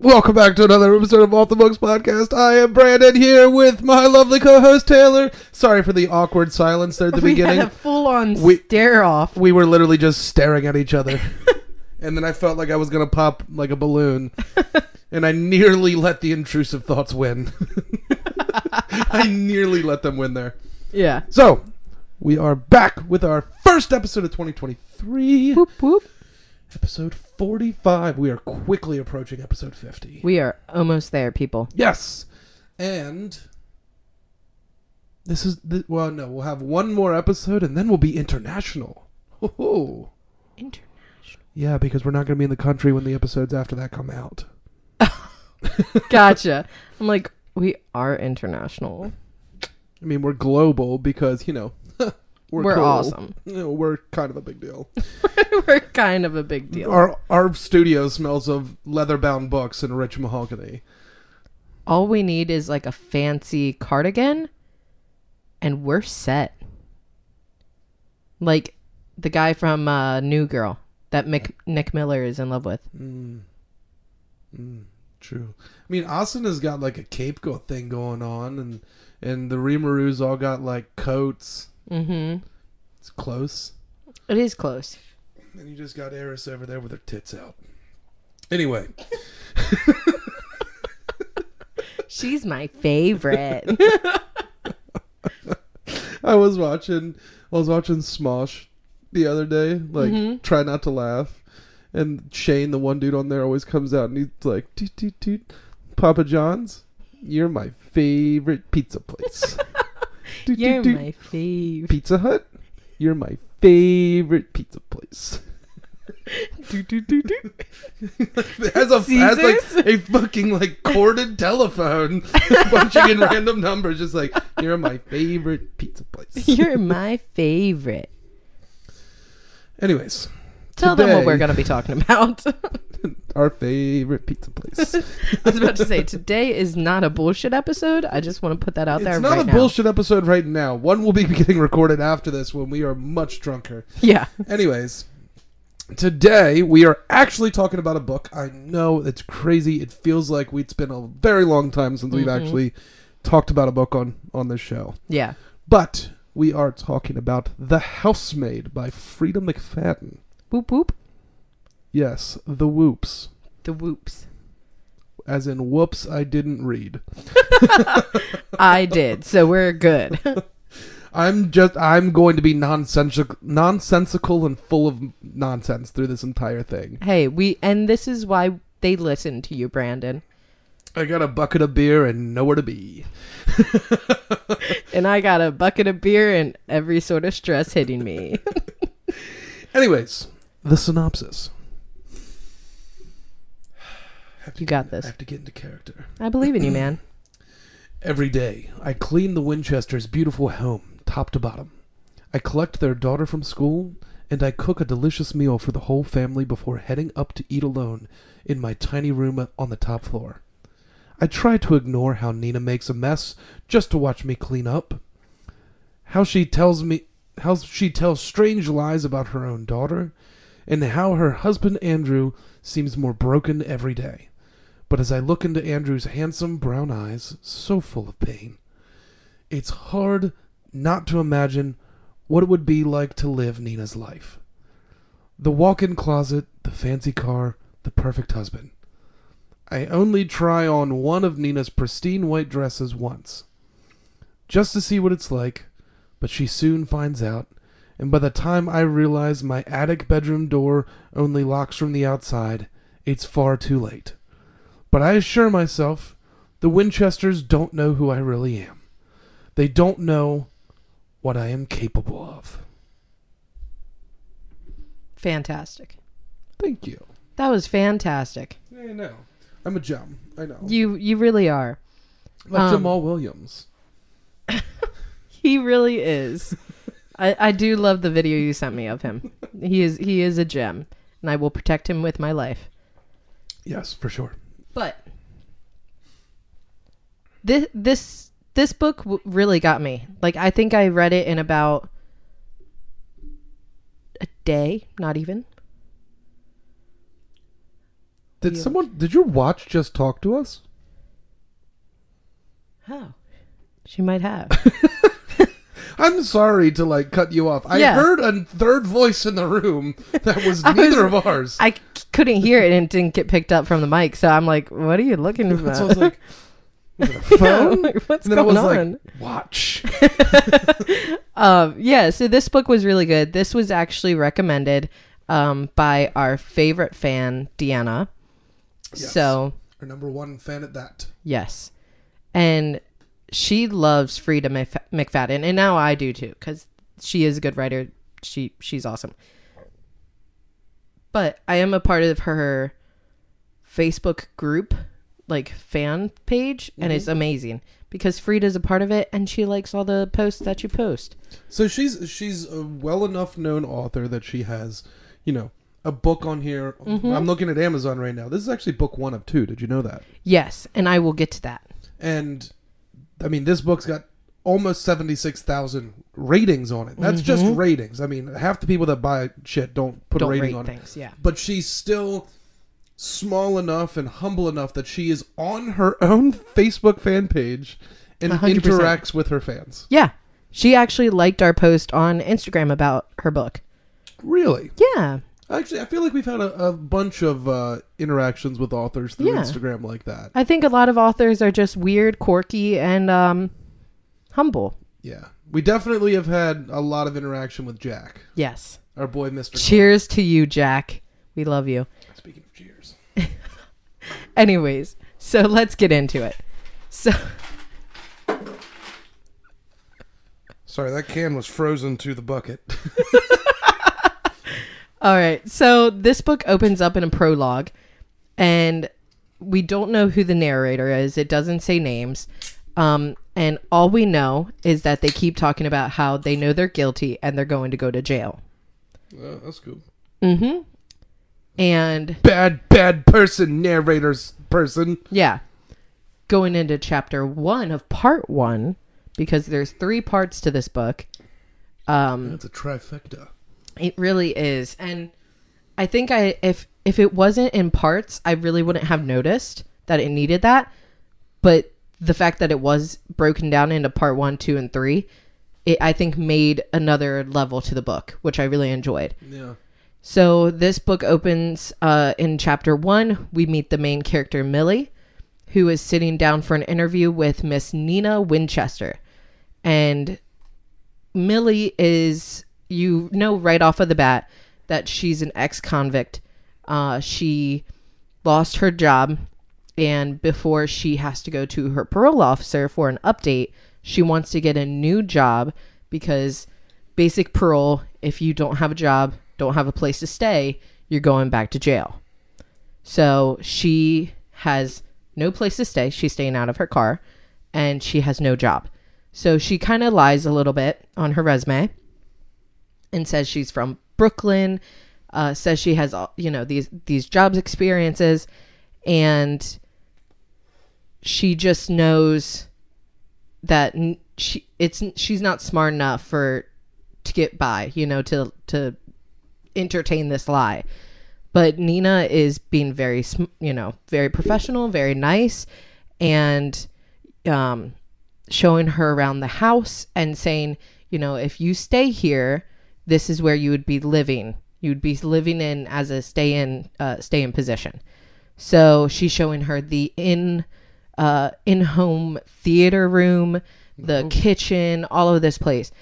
Welcome back to another episode of Off the Books Podcast. I am Brandon here with my lovely co-host Taylor. Sorry for the awkward silence there at the we beginning. had a full-on We- stare off. we were literally just staring at each other. and then I felt like I was going to pop like a balloon. and I nearly let the intrusive thoughts win. I nearly let them win there. Yeah. So, we are back with our first episode of 2023. Whoop whoop. Episode 45. We are quickly approaching episode 50. We are almost there, people. Yes. And this is the, well no, we'll have one more episode and then we'll be international. Ho-ho. International. Yeah, because we're not going to be in the country when the episodes after that come out. Gotcha. I'm like, we are international. I mean, we're global because, you know, we're, We're cool. awesome. You know, we're kind of a big deal. We're kind of a big deal. Our our studio smells of leather-bound books and rich mahogany. All we need is like a fancy cardigan, and we're set. Like the guy from uh, New Girl that Mick, Nick Miller is in love with. Mm. Mm, true. I mean, Austin has got like a cape go thing going on, and and the Rimaru's all got like coats. Mm-hmm. It's close. It is close. And you just got Eris over there with her tits out. Anyway, She's my favorite. I was watching I was watching Smosh the other day, like Mhm. try not to laugh. And Shane, the one dude on there, always comes out and he's like, toot, toot, toot. Papa John's, you're my favorite pizza place. Toot, You're toot, toot. my favorite. Pizza Hut, you're my favorite pizza place. do, do, do, it has a has like a fucking like corded telephone punching in random numbers, just like you're my favorite pizza place. You're my favorite. Anyways, Tell them what we're going to be talking about. our favorite pizza place. I was about to say, today is not a bullshit episode. I just want to put that out there it's not right a now. bullshit episode right now. One will be getting recorded after this when we are much drunker. Yeah. Anyways, today we are actually talking about a book. I know it's crazy. It feels like it's been a very long time since we've Mhm. actually talked about a book on on this show. Yeah. But we are talking about The Housemaid by Freida McFadden. Whoop whoop. Yes, The Whoops. The whoops. As in whoops, I didn't read. I did. So we're good. I'm just I'm going to be nonsensical nonsensical and full of nonsense through this entire thing. hey, we, and this is why they listen to you, Brandon. I got a bucket of beer and nowhere to be. And I got a bucket of beer and every sort of stress hitting me. Anyways, the synopsis. Have You got in- this. I have to get into character. I believe in you, man. Every day, I clean the Winchesters' beautiful home, top to bottom. I collect their daughter from school, and I cook a delicious meal for the whole family before heading up to eat alone in my tiny room on the top floor. I try to ignore how Nina makes a mess just to watch me clean up. How she tells me how she tells strange lies about her own daughter, and how her husband Andrew seems more broken every day. But as I look into Andrew's handsome brown eyes, so full of pain, it's hard not to imagine what it would be like to live Nina's life. The walk in closet, the fancy car, the perfect husband. I only try on one of Nina's pristine white dresses once, just to see what it's like, but she soon finds out, and by the time I realize my attic bedroom door only locks from the outside, it's far too late. But I assure myself, the Winchesters don't know who I really am. They don't know what I am capable of. Fantastic. Thank you. That was fantastic. I know. I'm a gem. I know. You you really are. like um, Jamal Williams. He really is. I, I do love the video you sent me of him. He is he is a gem, and I will protect him with my life. Yes, for sure. But this this this book w- really got me. Like I think I read it in about a day, not even. Did Yeah. someone? Did your watch just talk to us? How? She might have. I'm sorry to like cut you off. I Yeah. heard a third voice in the room that was I was- neither of ours. I c- couldn't hear it and it didn't get picked up from the mic, so I'm like, "What are you looking for?" so I was like, was it a Yeah, phone? like, what's and then going I was on? like, watch. um, yeah, so this book was really good. This was actually recommended um, by our favorite fan, Deanna. Yes. So, Our number one fan at that. yes. And she loves Freida Mc- McFadden, and now I do too, because she is a good writer. She She's awesome. But I am a part of her Facebook group, like fan page, and it's amazing because Freida's a part of it and she likes all the posts that you post. So she's she's a well enough known author that she has, you know, a book on here. Mm-hmm. I'm looking at Amazon right now. This is actually book one of two. Did you know that? Yes, and I will get to that. And I mean, this book's got almost seventy six thousand ratings on it. That's just ratings. I mean, half the people that buy shit don't put Mm-hmm. Don't a rating on it. things, yeah. But she's still small enough and humble enough that she is on her own Facebook fan page and 100%. interacts with her fans. Yeah. She actually liked our post on Instagram about her book. Really? Yeah. Actually, I feel like we've had a, a bunch of uh, interactions with authors through Yeah. Instagram like that. I think a lot of authors are just weird, quirky, and um, humble. Yeah. We definitely have had a lot of interaction with Jack, Yes. our boy, Mr. Cheers to you, Jack. We love you. Clark. Speaking of cheers. Anyways, so let's get into it. So, Sorry, that can was frozen to the bucket. all right. So, this book opens up in a prologue, and we don't know who the narrator is. It doesn't say names. Um, and all we know is that they keep talking about how they know they're guilty and they're going to go to jail. Uh, that's cool. Mm-hmm. And Bad, bad person, narrator's person. yeah, going into chapter one of part one, because there's three parts to this book. Um, That's a trifecta. It really is. And I think I if if it wasn't in parts, I really wouldn't have noticed that it needed that. But the fact that it was broken down into part 1, 2 and 3, it I think made another level to the book, which I really enjoyed. Yeah. So this book opens uh, in chapter one. We meet the main character Millie, who is sitting down for an interview with Miss Nina Winchester, and Millie is you know right off of the bat that she's an ex-convict. Uh, she lost her job, and before she has to go to her parole officer for an update, she wants to get a new job because basic parole, if you don't have a job, don't have a place to stay, you're going back to jail. So she has no place to stay. She's staying out of her car and she has no job. So she kind of lies a little bit on her resume and says she's from Brooklyn, uh, says she has, all- you know, these, these jobs experiences and she just knows that she it's she's not smart enough for to get by, you know, to to entertain this lie. But Nina is being very, you know, very professional, very nice, and um, showing her around the house and saying, you know, if you stay here, this is where you would be living. You'd be living in as a stay in uh, stay in position. So she's showing her the in uh, in home theater room, the kitchen, all of this place,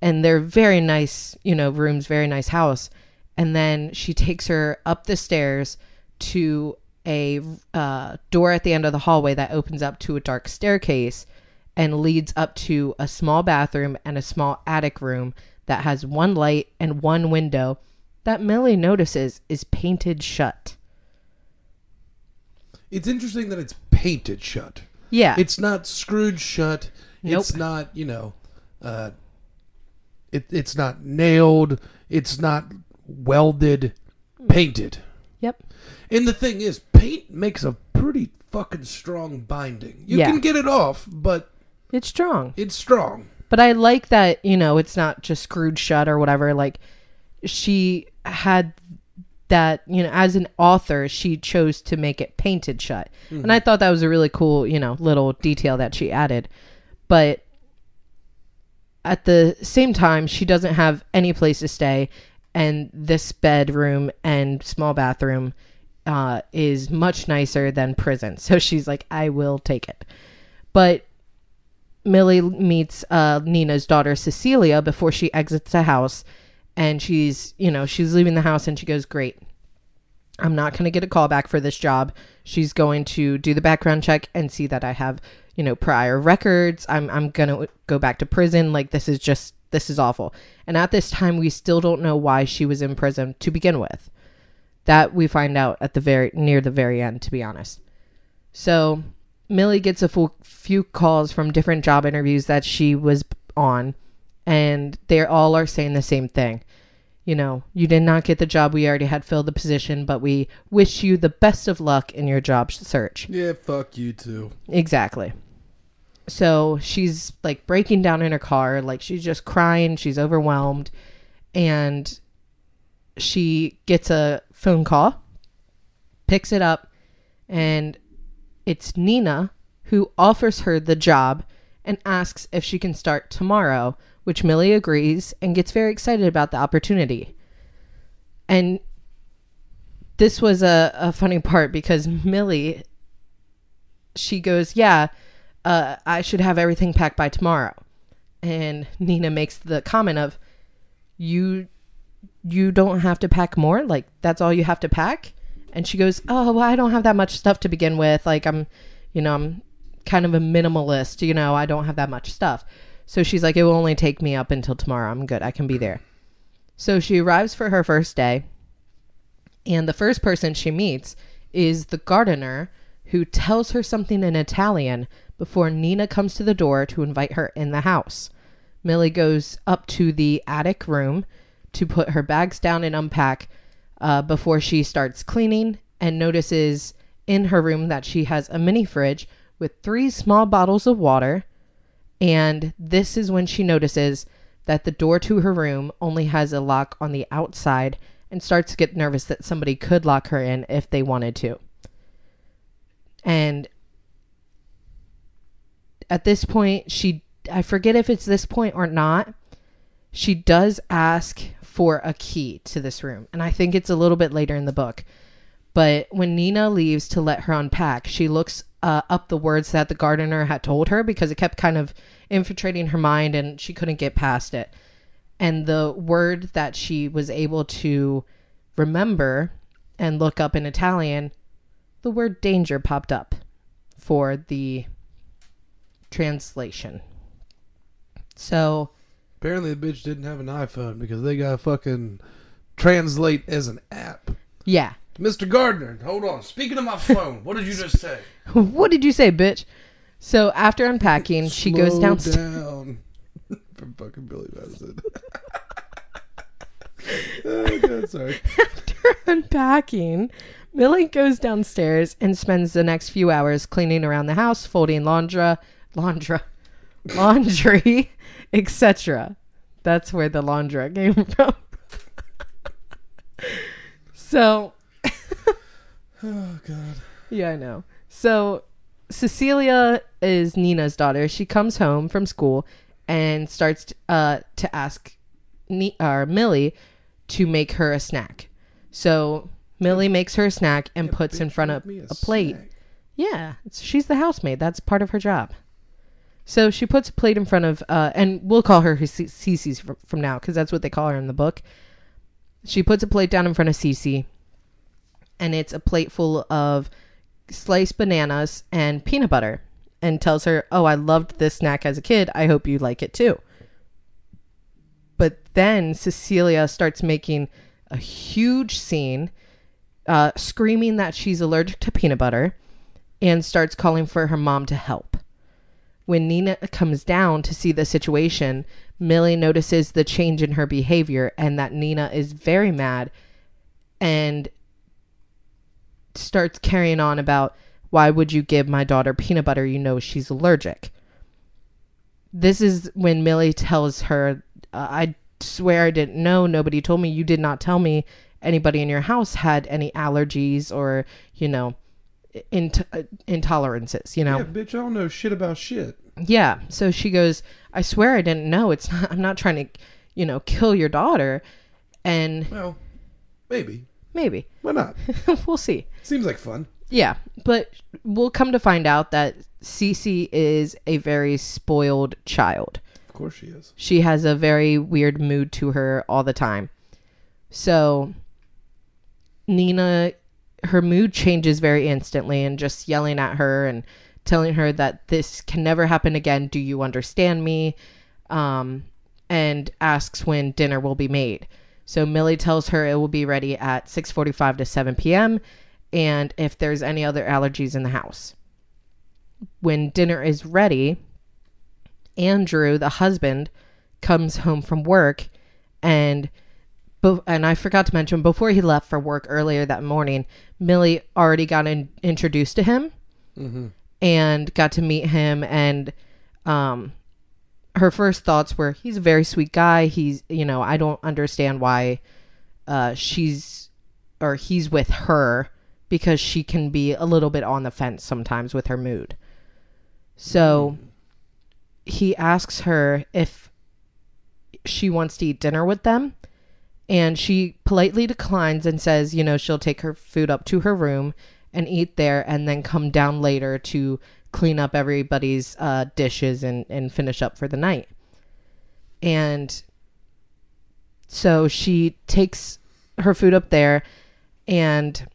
and they're very nice, you know, rooms, very nice house. And then she takes her up the stairs to a uh, door at the end of the hallway that opens up to a dark staircase and leads up to a small bathroom and a small attic room that has one light and one window that Millie notices is painted shut. It's interesting that it's painted shut. Yeah. It's not screwed shut. Nope. It's not, you know, uh, it, it's not nailed. It's not welded. Painted. yep. And the thing is, paint makes a pretty fucking strong binding. You Yeah. can get it off, but It's strong. it's strong. But I like that, you know, it's not just screwed shut or whatever. Like she had that you know as an author she chose to make it painted shut. And i thought that was a really cool you know little detail that she added. But at the same time she doesn't have any place to stay and this bedroom and small bathroom uh, is much nicer than prison. So she's like i will take it. But millie meets uh, nina's daughter cecilia before she exits the house and she's you know she's leaving the house and she goes great. I'm not going to get a call back for this job. She's going to do the background check and see that i have you know prior records. I'm i'm going to go back to prison. Like this is just this is awful. And at this time we still don't know why she was in prison to begin with. That we find out at the very near the very end to be honest. So millie gets a full, few calls from different job interviews that she was on and they all are saying the same thing. You know, you did not get the job. We already had filled the position, but we wish you the best of luck in your job search. Yeah, fuck you too. Exactly. So she's like breaking down in her car, like she's just crying, she's overwhelmed, and she gets a phone call, picks it up, and it's Nina who offers her the job and asks if she can start tomorrow, which Millie agrees and gets very excited about the opportunity. And this was a, a funny part because Millie, she goes, Yeah, uh, I should have everything packed by tomorrow. And Nina makes the comment of, You you don't have to pack more? Like that's all you have to pack? And she goes, "Oh, well, I don't have that much stuff to begin with. Like I'm, you know, I'm kind of a minimalist, you know, I don't have that much stuff." So she's like, "It will only take me up until tomorrow. I'm good. I can be there." So she arrives for her first day, and the first person she meets is the gardener who tells her something in Italian before Nina comes to the door to invite her in the house. Millie goes up to the attic room to put her bags down and unpack uh, before she starts cleaning and notices in her room that she has a mini fridge with three small bottles of water. And this is when she notices that the door to her room only has a lock on the outside and starts to get nervous that somebody could lock her in if they wanted to. And at this point, she, I forget if it's this point or not, she does ask for a key to this room. And I think it's a little bit later in the book. But when Nina leaves to let her unpack, she looks uh, up the words that the gardener had told her because it kept kind of infiltrating her mind and she couldn't get past it. And the word that she was able to remember and look up in Italian, the word danger popped up for the translation. So Apparently, the bitch didn't have an iPhone because they got fucking translate as an app. Yeah. Mr. Gardner, hold on. Speaking of my phone, what did you just say? what did you say, bitch? So after unpacking, she goes downstairs. down. From fucking Billy Madison. oh, God, sorry. after unpacking, Millie goes downstairs and spends the next few hours cleaning around the house, folding laundry, laundry, laundry, etc. That's where the laundry came from. so Oh, God. Yeah, I know. So Cecilia is Nina's daughter. She comes home from school and starts uh, to ask Ni- or Millie to make her a snack. So Millie makes her a snack and Yeah, puts in front of me a plate. snack. Yeah, she's the housemaid. That's part of her job. So she puts a plate in front of, uh, and we'll call her Cece's from, from now because that's what they call her in the book. She puts a plate down in front of Cece, and it's a plate full of sliced bananas and peanut butter, and tells her, "Oh, I loved this snack as a kid. I hope you like it too." But then Cecilia starts making a huge scene, uh, screaming that she's allergic to peanut butter and starts calling for her mom to help. When Nina comes down to see the situation, Millie notices the change in her behavior and that Nina is very mad and starts carrying on about why would you give my daughter peanut butter you know she's allergic. This is when Millie tells her, I swear I didn't know. Nobody told me. You did not tell me. anybody in your house had any allergies or, you know, int- intolerances, you know? Yeah, bitch, I don't know shit about shit. Yeah. So she goes, I swear I didn't know. It's not, I'm not trying to, you know, kill your daughter. And Well, maybe. maybe Why not? we'll see. Seems like fun. Yeah. But we'll come to find out that Cece is a very spoiled child. Of course she is. She has a very weird mood to her all the time. So Nina her mood changes very instantly and just yelling at her and telling her that this can never happen again. Do you understand me? Um, and asks when dinner will be made. So Millie tells her it will be ready at 6:45 to 7 p.m. and if there's any other allergies in the house. When dinner is ready, Andrew, the husband, comes home from work and and I forgot to mention before he left for work earlier that morning, Millie already got in- introduced to him Mm-hmm. and got to meet him and um her first thoughts were he's a very sweet guy. He's you know i don't understand why uh she's or he's with her because she can be a little bit on the fence sometimes with her mood. So he asks her if she wants to eat dinner with them and she politely declines and says you know she'll take her food up to her room and eat there and then come down later to clean up everybody's uh, dishes and, and finish up for the night. And so she takes her food up there and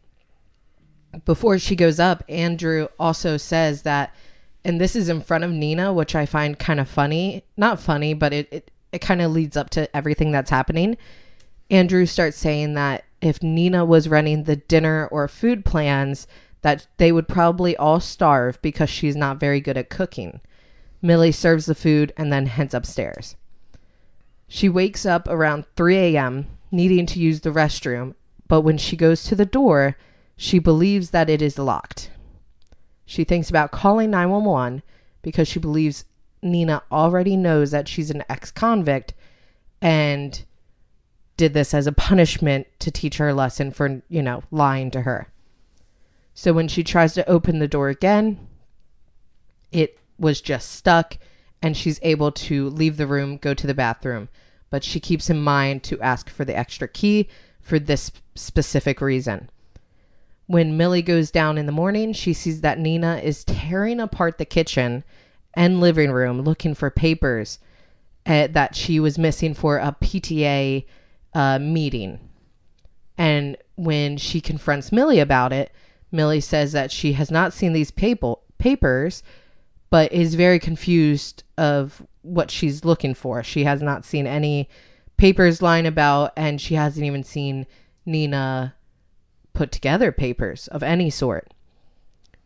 before she goes up, Andrew also says that and this is in front of Nina, which I find kind of funny. Not funny, but it, it, it kind of leads up to everything that's happening. Andrew starts saying that if Nina was running the dinner or food plans, that they would probably all starve because she's not very good at cooking. Millie serves the food and then heads upstairs. She wakes up around 3 a.m., needing to use the restroom, but when she goes to the door, she believes that it is locked. She thinks about calling 911 because she believes Nina already knows that she's an ex convict and did this as a punishment to teach her a lesson for, you know, lying to her. So when she tries to open the door again, it was just stuck and she's able to leave the room, go to the bathroom. But she keeps in mind to ask for the extra key for this specific reason. When Millie goes down in the morning, she sees that Nina is tearing apart the kitchen and living room looking for papers uh, that she was missing for a PTA uh, meeting. And when she confronts Millie about it, Millie says that she has not seen these paper- papers, but is very confused of what she's looking for. She has not seen any papers lying about, and she hasn't even seen Nina put together papers of any sort.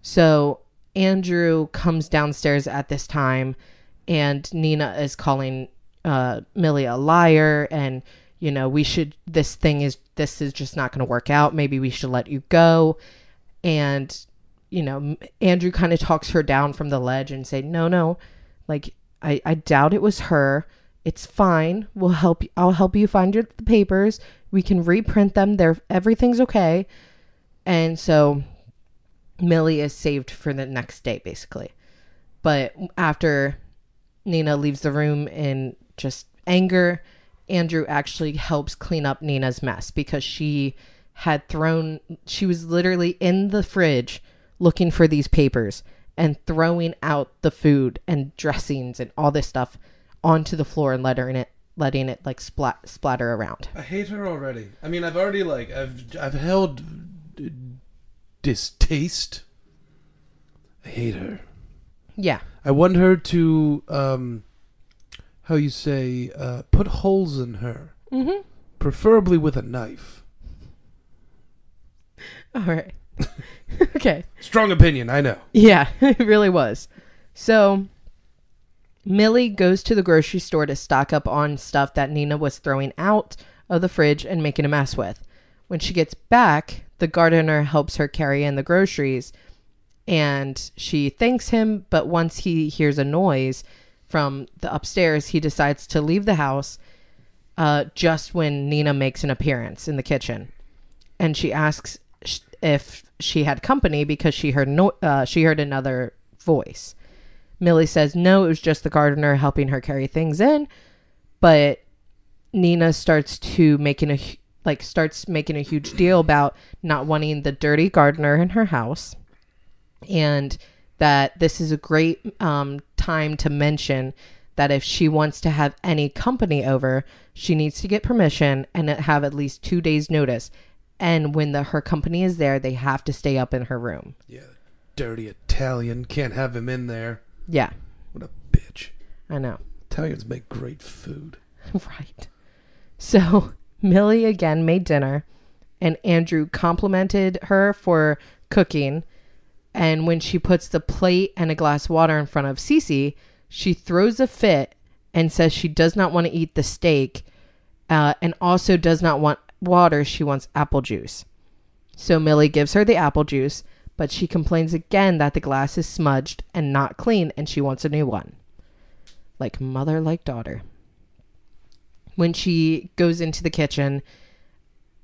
So Andrew comes downstairs at this time, and Nina is calling uh, Millie a liar, and you know we should. This thing is this is just not going to work out. Maybe we should let you go. And you know Andrew kind of talks her down from the ledge and say, no, no, like I I doubt it was her. It's fine. We'll help you. I'll help you find your the papers. We can reprint them. They're everything's okay. And so Millie is saved for the next day, basically. But after Nina leaves the room in just anger, Andrew actually helps clean up Nina's mess because she had thrown, she was literally in the fridge looking for these papers and throwing out the food and dressings and all this stuff onto the floor and letting it letting it like splat splatter around. I hate her already. I mean, I've already like I've I've held d- distaste. I hate her. Yeah. I want her to um how you say uh put holes in her, mm-hmm. preferably with a knife. All right. okay. Strong opinion, I know. Yeah, it really was. So Millie goes to the grocery store to stock up on stuff that Nina was throwing out of the fridge and making a mess with. When she gets back, the gardener helps her carry in the groceries and she thanks him, but once he hears a noise from the upstairs, he decides to leave the house uh, just when Nina makes an appearance in the kitchen. and she asks sh- if she had company because she heard no uh, she heard another voice. Millie says no, it was just the gardener helping her carry things in, but Nina starts to making a like starts making a huge deal about not wanting the dirty gardener in her house and that this is a great um, time to mention that if she wants to have any company over, she needs to get permission and have at least two days' notice. And when the her company is there, they have to stay up in her room. Yeah, dirty Italian. Can't have him in there. Yeah, What a bitch. I know. Italians make great food. right. So Millie again made dinner, and Andrew complimented her for cooking. And when she puts the plate and a glass of water in front of Cece, she throws a fit and says she does not want to eat the steak uh, and also does not want water. She wants apple juice. So Millie gives her the apple juice, but she complains again that the glass is smudged and not clean and she wants a new one. Like mother, like daughter when she goes into the kitchen,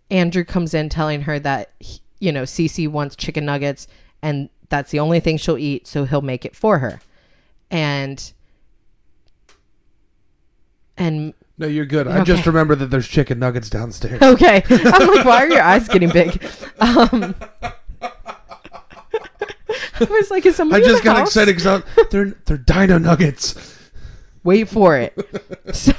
Andrew comes in telling her that you know Cece wants chicken nuggets and that's the only thing she'll eat, so he'll make it for her. And and No, you're good. I just remember that there's chicken nuggets downstairs. okay, I'm like, why are your eyes getting big? Um, I was like, is I somebody in just got house? excited because they're they're dino nuggets. wait for it. so,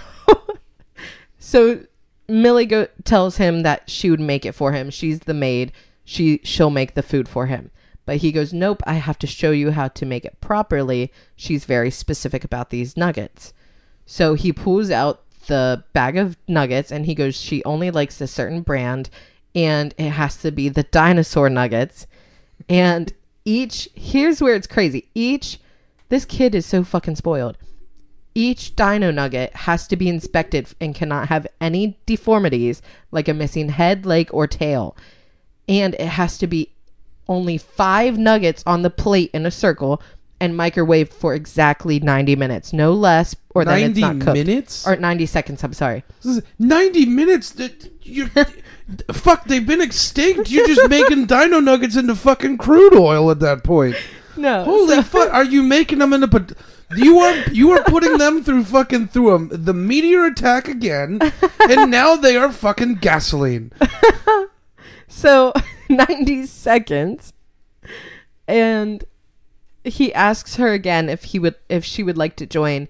so Millie go tells him that she would make it for him. She's the maid. She she'll make the food for him. But he goes, "Nope, I have to show you how to make it properly." She's very specific about these nuggets. So he pulls out the bag of nuggets and he goes, "She only likes a certain brand and it has to be the dinosaur nuggets." And each here's where it's crazy. Each this kid is so fucking spoiled each dino nugget has to be inspected and cannot have any deformities like a missing head, leg, or tail. And it has to be only five nuggets on the plate in a circle and microwaved for exactly 90 minutes, no less, or then it's not cooked. minutes. Or 90 seconds, I'm sorry. This is- Ninety minutes. That you. Fuck, they've been extinct. You're just making dino nuggets into fucking crude oil at that point. No. Holy so- fuck! Are you making them into? pot- You are you are putting them through fucking through a, the meteor attack again, and now they are fucking gasoline. So 90 seconds. And he asks her again if he would if she would like to join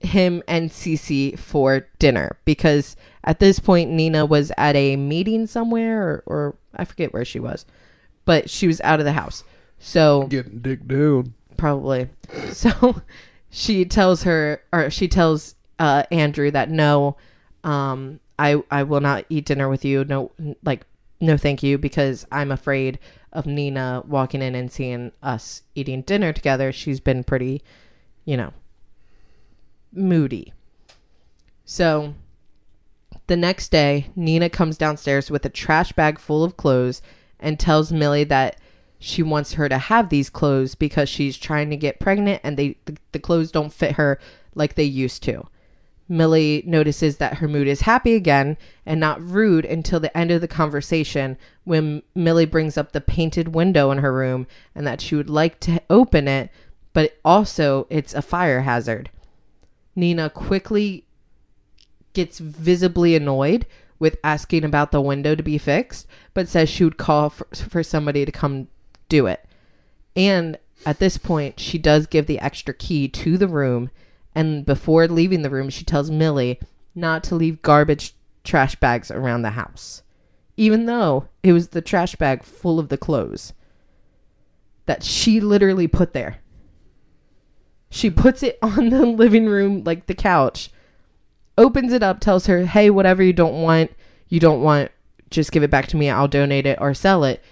him and Cece for dinner because at this point Nina was at a meeting somewhere or, or I forget where she was. But she was out of the house. So Getting dick down. probably. So she tells her, or she tells uh, Andrew that no, um, I I will not eat dinner with you. No, like no, thank you, because I'm afraid of Nina walking in and seeing us eating dinner together. She's been pretty, you know, moody. So the next day, Nina comes downstairs with a trash bag full of clothes and tells Millie that she wants her to have these clothes because she's trying to get pregnant and they the, the clothes don't fit her like they used to. Millie notices that her mood is happy again and not rude until the end of the conversation when Millie brings up the painted window in her room and that she would like to open it, but also it's a fire hazard. Nina quickly gets visibly annoyed with asking about the window to be fixed, but says she would call for, for somebody to come do it. And at this point, she does give the extra key to the room. And before leaving the room, she tells Millie not to leave garbage trash bags around the house, even though it was the trash bag full of the clothes that she literally put there. She puts it on the living room, like the couch, opens it up, tells her, hey, whatever you don't want, you don't want, just give it back to me. I'll donate it or sell it.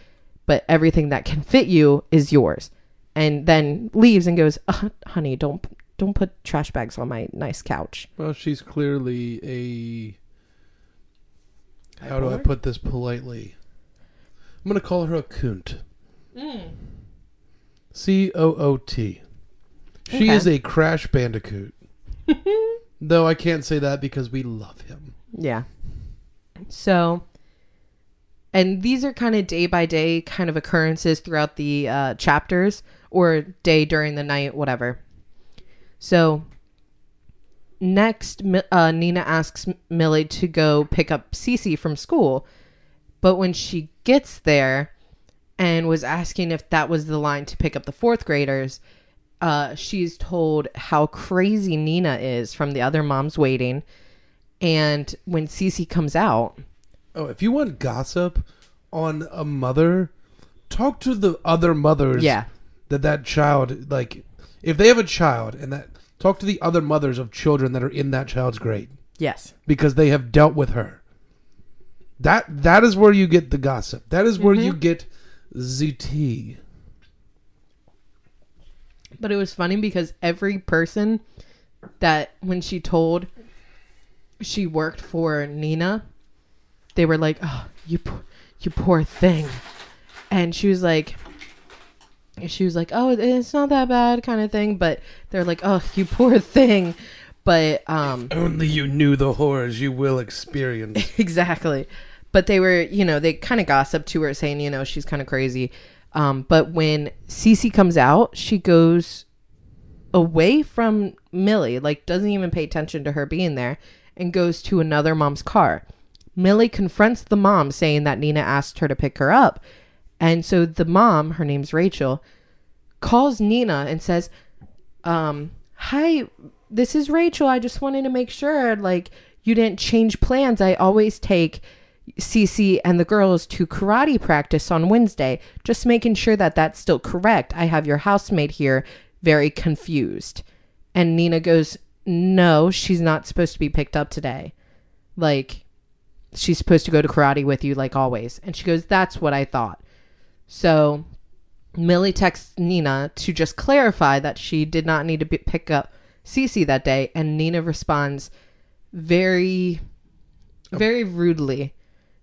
But everything that can fit you is yours. And then leaves and goes, uh, honey, don't don't put trash bags on my nice couch. Well, she's clearly a. How do I put this politely? I'm gonna call her a coont. C O O T. She Okay. is a crash bandicoot. Though I can't say that because we love him. Yeah. So and these are kind of day by day kind of occurrences throughout the uh, chapters or day during the night, whatever. So next, uh, Nina asks Millie to go pick up Cece from school, but when she gets there and was asking if that was the line to pick up the fourth graders, uh, she's told how crazy Nina is from the other moms waiting. And when Cece comes out, Oh, if you want gossip on a mother, talk to the other mothers. yeah, That that child like, if they have a child and that talk to the other mothers of children that are in that child's grade yes, because they have dealt with her. That that is where you get the gossip. That is where you mm-hmm. get ZT. But it was funny because every person that when she told she worked for Nina, they were like, "Oh, you po- you poor thing," and she was like, she was like, "Oh, it's not that bad," kind of thing. But they're like, "Oh, you poor thing," but um, Only you knew the horrors you will experience. exactly. But they were, you know, they kind of gossiped to her, saying, you know, she's kind of crazy. Um, but when Cece comes out, she goes away from Millie, like doesn't even pay attention to her being there, and goes to another mom's car. Millie confronts the mom, saying that Nina asked her to pick her up. And so the mom, her name's Rachel, calls Nina and says, um, hi, this is Rachel. I just wanted to make sure, like, you didn't change plans. I always take Cece and the girls to karate practice on Wednesday, just making sure that that's still correct. I have your housemate here very confused. And Nina goes, No, she's not supposed to be picked up today. Like, she's supposed to go to karate with you, like always. And she goes, That's what I thought. So Millie texts Nina to just clarify that she did not need to be, pick up Cece that day, and Nina responds very, very rudely,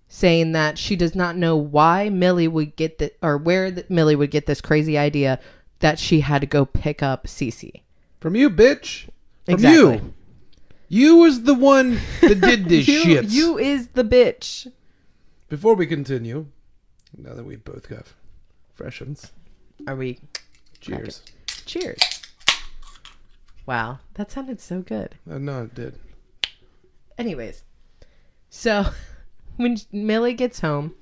saying that she does not know why Millie would get the or where the, Millie would get this crazy idea that she had to go pick up Cece. From you, bitch. From Exactly. you. You was the one that did this you, shit. you is the bitch. Before we continue, now that we both got freshens, Are we? cheers. Cheers. Wow, that sounded so good. Uh, no, it did. Anyways, so when Millie gets home,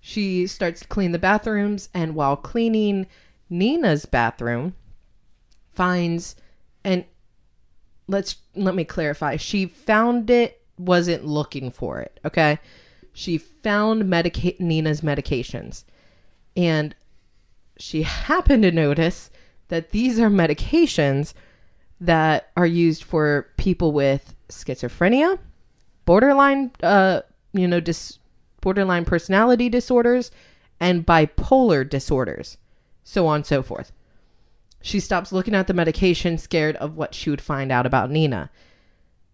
she starts to clean the bathrooms, and while cleaning Nina's bathroom, finds and let's let me clarify. She found it, wasn't looking for it. Okay, she found medica- Nina's medications, and she happened to notice that these are medications that are used for people with schizophrenia, borderline, uh, you know, dis- borderline personality disorders, and bipolar disorders, so on and so forth. She stops looking at the medication, scared of what she would find out about Nina.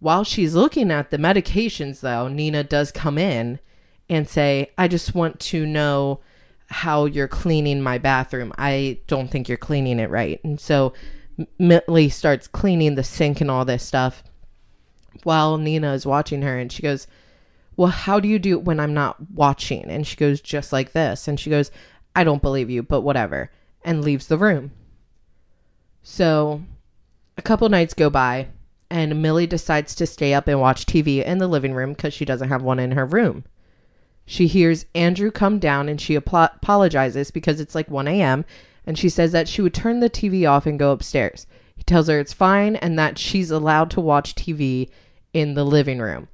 While she's looking at the medications, though, Nina does come in and say, I just want to know how you're cleaning my bathroom. I don't think you're cleaning it right. And so Millie starts cleaning the sink and all this stuff while Nina is watching her. And she goes, Well, how do you do it when I'm not watching? And she goes, Just like this. And she goes, I don't believe you, but whatever. And leaves the room. So a couple nights go by, and Millie decides to stay up and watch TV in the living room because she doesn't have one in her room. She hears Andrew come down and she apo- apologizes because it's like 1 a.m. and she says that she would turn the TV off and go upstairs. He tells her it's fine and that she's allowed to watch TV in the living room.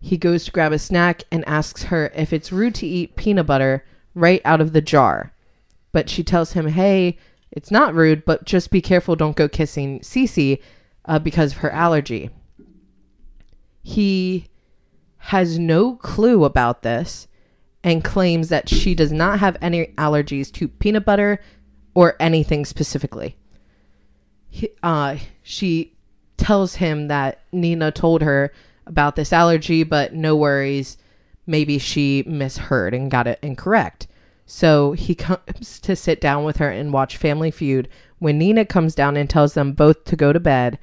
He goes to grab a snack and asks her if it's rude to eat peanut butter right out of the jar. But she tells him, hey, it's not rude, but just be careful, don't go kissing Cece uh, because of her allergy. He has no clue about this and claims that she does not have any allergies to peanut butter or anything specifically. He, uh, she tells him that Nina told her about this allergy, but no worries. Maybe she misheard and got it incorrect. So he comes to sit down with her and watch Family Feud when Nina comes down and tells them both to go to bed.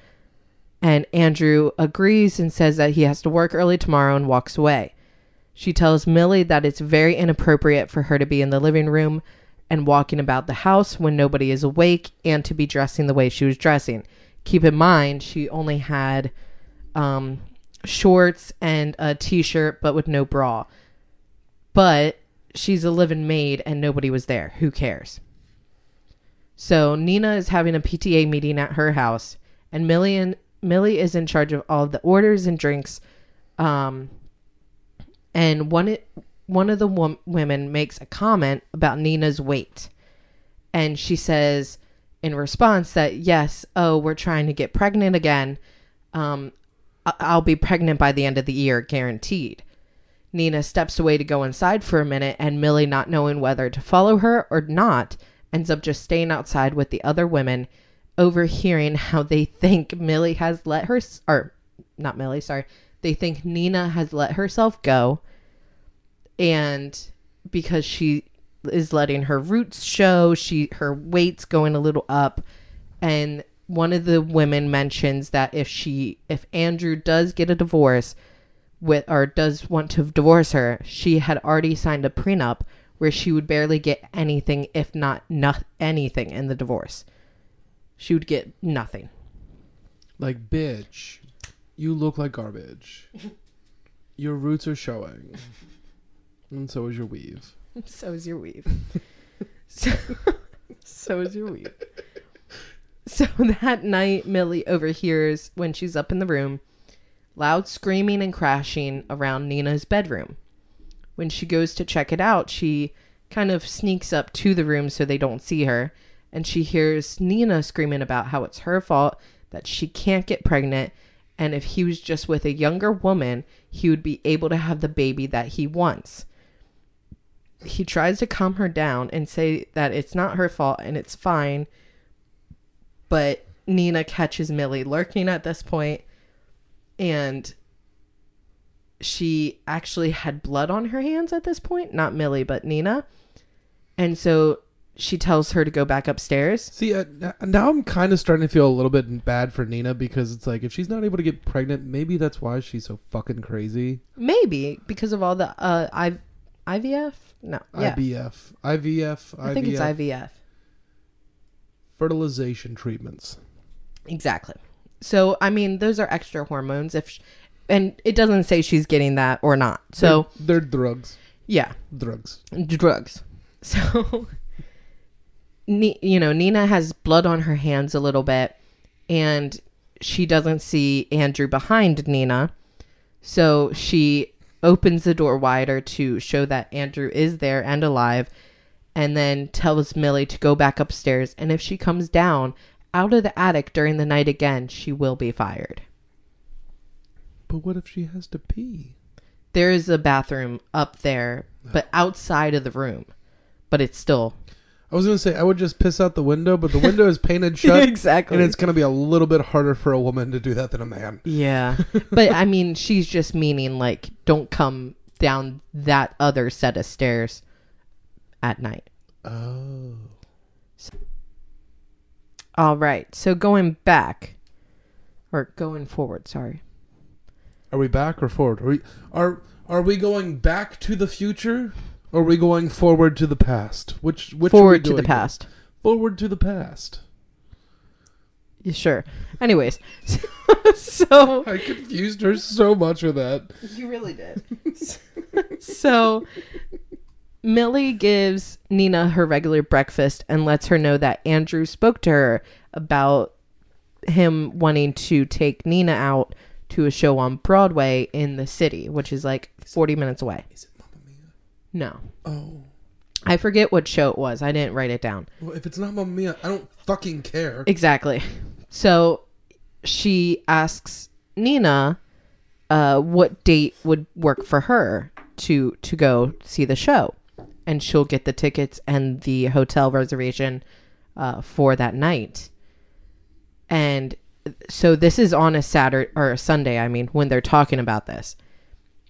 And Andrew agrees and says that he has to work early tomorrow and walks away. She tells Millie that it's very inappropriate for her to be in the living room and walking about the house when nobody is awake and to be dressing the way she was dressing. Keep in mind, she only had um, shorts and a t shirt, but with no bra. But she's a living maid and nobody was there. Who cares? So Nina is having a PTA meeting at her house, and Millie and Millie is in charge of all the orders and drinks. Um, and one one of the wom- women makes a comment about Nina's weight, and she says in response that yes, oh, we're trying to get pregnant again. Um, I- I'll be pregnant by the end of the year, guaranteed. Nina steps away to go inside for a minute, and Millie, not knowing whether to follow her or not, ends up just staying outside with the other women, overhearing how they think Millie has let her, or not Millie, sorry, they think Nina has let herself go, and because she is letting her roots show, she her weight's going a little up, and one of the women mentions that if she if Andrew does get a divorce with or does want to divorce her, she had already signed a prenup where she would barely get anything if not not anything in the divorce. She would get nothing. Like, bitch, you look like garbage. your roots are showing. And so is your weave. So is your weave. so, so is your weave. So that night, Millie overhears when she's up in the room loud screaming and crashing around Nina's bedroom. When she goes to check it out, she kind of sneaks up to the room so they don't see her, and she hears Nina screaming about how it's her fault that she can't get pregnant, and if he was just with a younger woman, he would be able to have the baby that he wants. He tries to calm her down and say that it's not her fault and it's fine, but Nina catches Millie lurking at this point and she actually had blood on her hands at this point. Not millie but nina. And so she tells her to go back upstairs? See, uh, now I'm kind of starting to feel a little bit bad for Nina because it's like if she's not able to get pregnant, maybe that's why she's so fucking crazy. maybe. Because of all the uh I- ivf no. Yeah. IBF, IVF, i think it's IVF, ivf fertilization treatments. exactly. So i mean those are extra hormones if sh- and it doesn't say she's getting that or not. So they're, they're drugs, yeah. Drugs. drugs. So, Ni- you know, Nina has blood on her hands a little bit, and she doesn't see Andrew behind Nina. So she opens the door wider to show that Andrew is there and alive, and then tells Millie to go back upstairs. And if she comes down out of the attic during the night again, she will be fired. But what if she has to pee? There is a bathroom up there, but outside of the room. But it's still I was gonna say I would just piss out the window, but the window is painted shut, exactly. and it's gonna be a little bit harder for a woman to do that than a man. Yeah. but I mean, she's just meaning like don't come down that other set of stairs at night. Oh, All right. So going back or going forward, sorry. are we back or forward? Are we are are we going back to the future? Or are we going forward to the past? Which which are we forward to the past. Forward to the past. Yeah, sure. Anyways. so I confused her so much with that. You really did. so Millie gives Nina her regular breakfast and lets her know that Andrew spoke to her about him wanting to take Nina out to a show on Broadway in the city, which is like 40 minutes away. Is it Mamma Mia? No. Oh. I forget what show it was. I didn't write it down. Well, if it's not Mamma Mia, I don't fucking care. Exactly. So she asks Nina uh, what date would work for her to to go see the show, and she'll get the tickets and the hotel reservation uh, for that night. And so this is on a Saturday or a Sunday. I mean, when they're talking about this,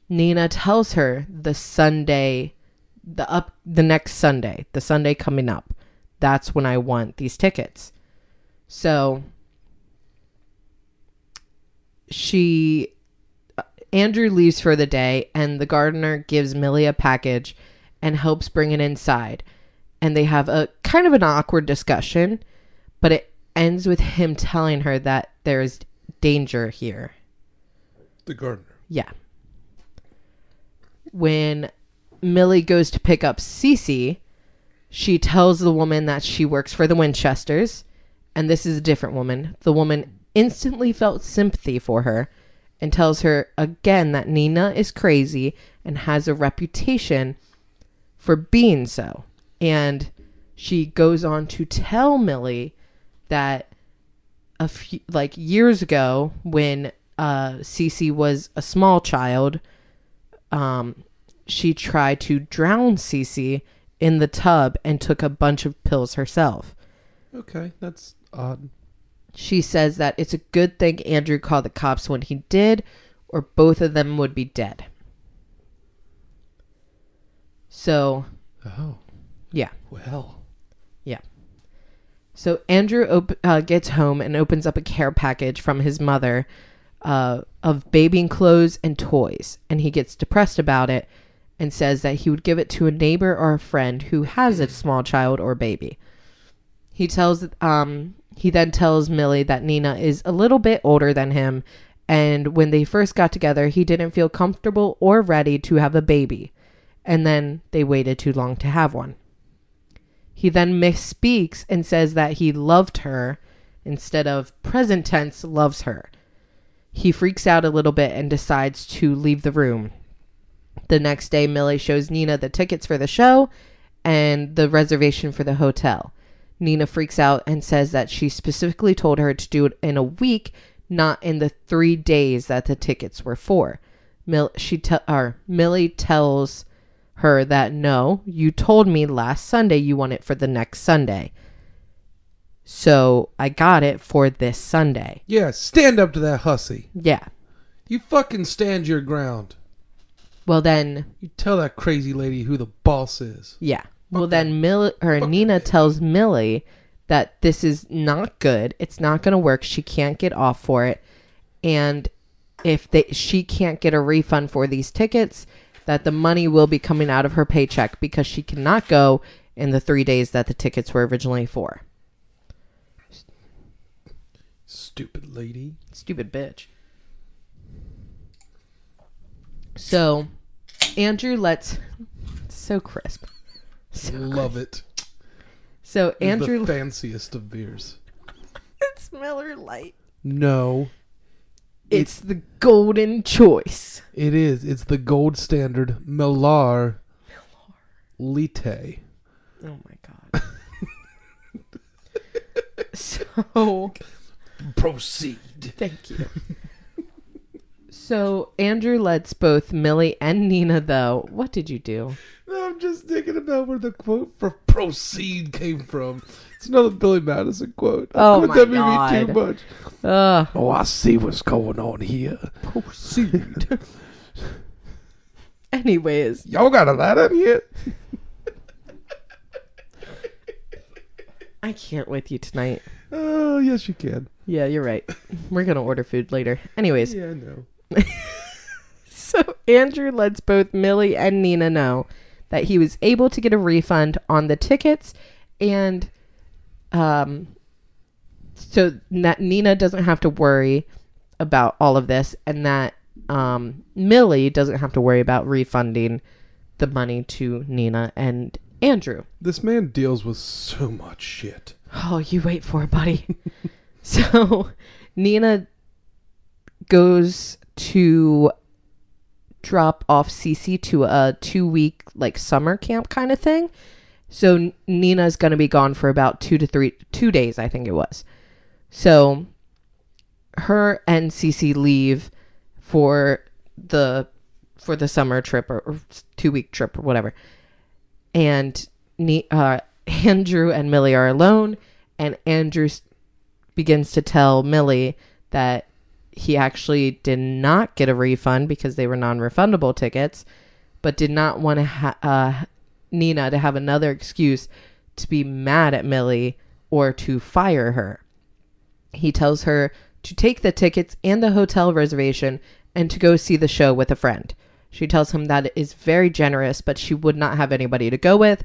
Nina tells her the Sunday, the up the next Sunday, the Sunday coming up. That's when I want these tickets. So she uh, Andrew leaves for the day, and the gardener gives Millie a package and helps bring it inside. And they have a kind of an awkward discussion, but it ends with him telling her that there is danger here. The gardener. Yeah. When Millie goes to pick up Cece, she tells the woman that she works for the Winchesters, and this is a different woman. The woman instantly felt sympathy for her and tells her again that Nina is crazy and has a reputation for being so. And she goes on to tell Millie that a few like years ago when uh Cece was a small child, um she tried to drown Cece in the tub and took a bunch of pills herself. Okay, that's odd. She says that it's a good thing Andrew called the cops when he did, or both of them would be dead. So, Oh, yeah. well. Yeah. So Andrew op- uh, gets home and opens up a care package from his mother uh, of babying clothes and toys, and he gets depressed about it and says that he would give it to a neighbor or a friend who has a small child or baby. He tells um he then tells Millie that Nina is a little bit older than him, and when they first got together, he didn't feel comfortable or ready to have a baby, and then they waited too long to have one. He then misspeaks and says that he loved her instead of present tense loves her. He freaks out a little bit and decides to leave the room. The next day, Millie shows Nina the tickets for the show and the reservation for the hotel. Nina freaks out and says that she specifically told her to do it in a week, not in the three days that the tickets were for. Mill- she te- or Millie tells her that no, you told me last Sunday you want it for the next Sunday. So I got it for this Sunday. Yeah, stand up to that hussy. Yeah. You fucking stand your ground. Well then, You tell that crazy lady who the boss is. yeah. Well then, Mill or Fuck Nina tells Millie that this is not good. It's not going to work. She can't get off for it, and if they she can't get a refund for these tickets, that the money will be coming out of her paycheck because she cannot go in the three days that the tickets were originally for. Stupid lady. Stupid bitch. So, Andrew lets so crisp. So, Love it. so It's Andrew the fanciest of beers. it's Miller Lite. No, It's the golden choice. it is. It's the gold standard Miller Lite. Oh my god. so, Proceed. thank you. So, Andrew lets both Millie and Nina though. What did you do? I'm just thinking about where the quote for proceed came from. It's another Billy Madison quote. Oh Quote my that God. me too much. Ugh. Oh, I see what's going on here. Proceed. Anyways, Y'all got a ladder in here? I can't with you tonight. Oh, yes, you can. Yeah, you're right. We're gonna order food later. Anyways, Yeah, I know. so Andrew lets both Millie and Nina know that he was able to get a refund on the tickets and um so that Nina doesn't have to worry about all of this and that um Millie doesn't have to worry about refunding the money to Nina and Andrew. This man deals with so much shit. Oh, you wait for it, buddy. so Nina goes to drop off Cece to a two week like summer camp kind of thing. So Nina's gonna be gone for about two to three two days, I think it was. So her and Cece leave for the for the summer trip or, or two week trip or whatever. And uh, Andrew and Millie are alone, and Andrew begins to tell Millie that he actually did not get a refund because they were non-refundable tickets, but did not want to ha- uh, Nina to have another excuse to be mad at Millie or to fire her. He tells her to take the tickets and the hotel reservation and to go see the show with a friend. She tells him that it is very generous, but she would not have anybody to go with,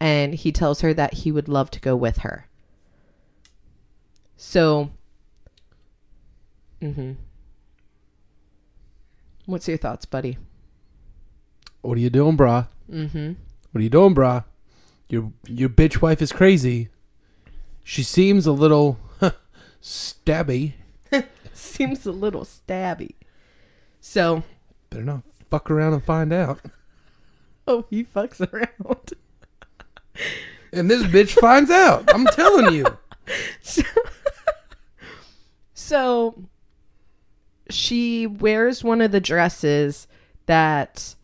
and he tells her that he would love to go with her. So, hmm What's your thoughts, buddy? What are you doing, brah? Mm-hmm. What are you doing, brah? Your your bitch wife is crazy. She seems a little stabby. Seems a little stabby. So, Better not fuck around and find out. oh, he fucks around. And this bitch finds out. I'm telling you. So she wears one of the dresses that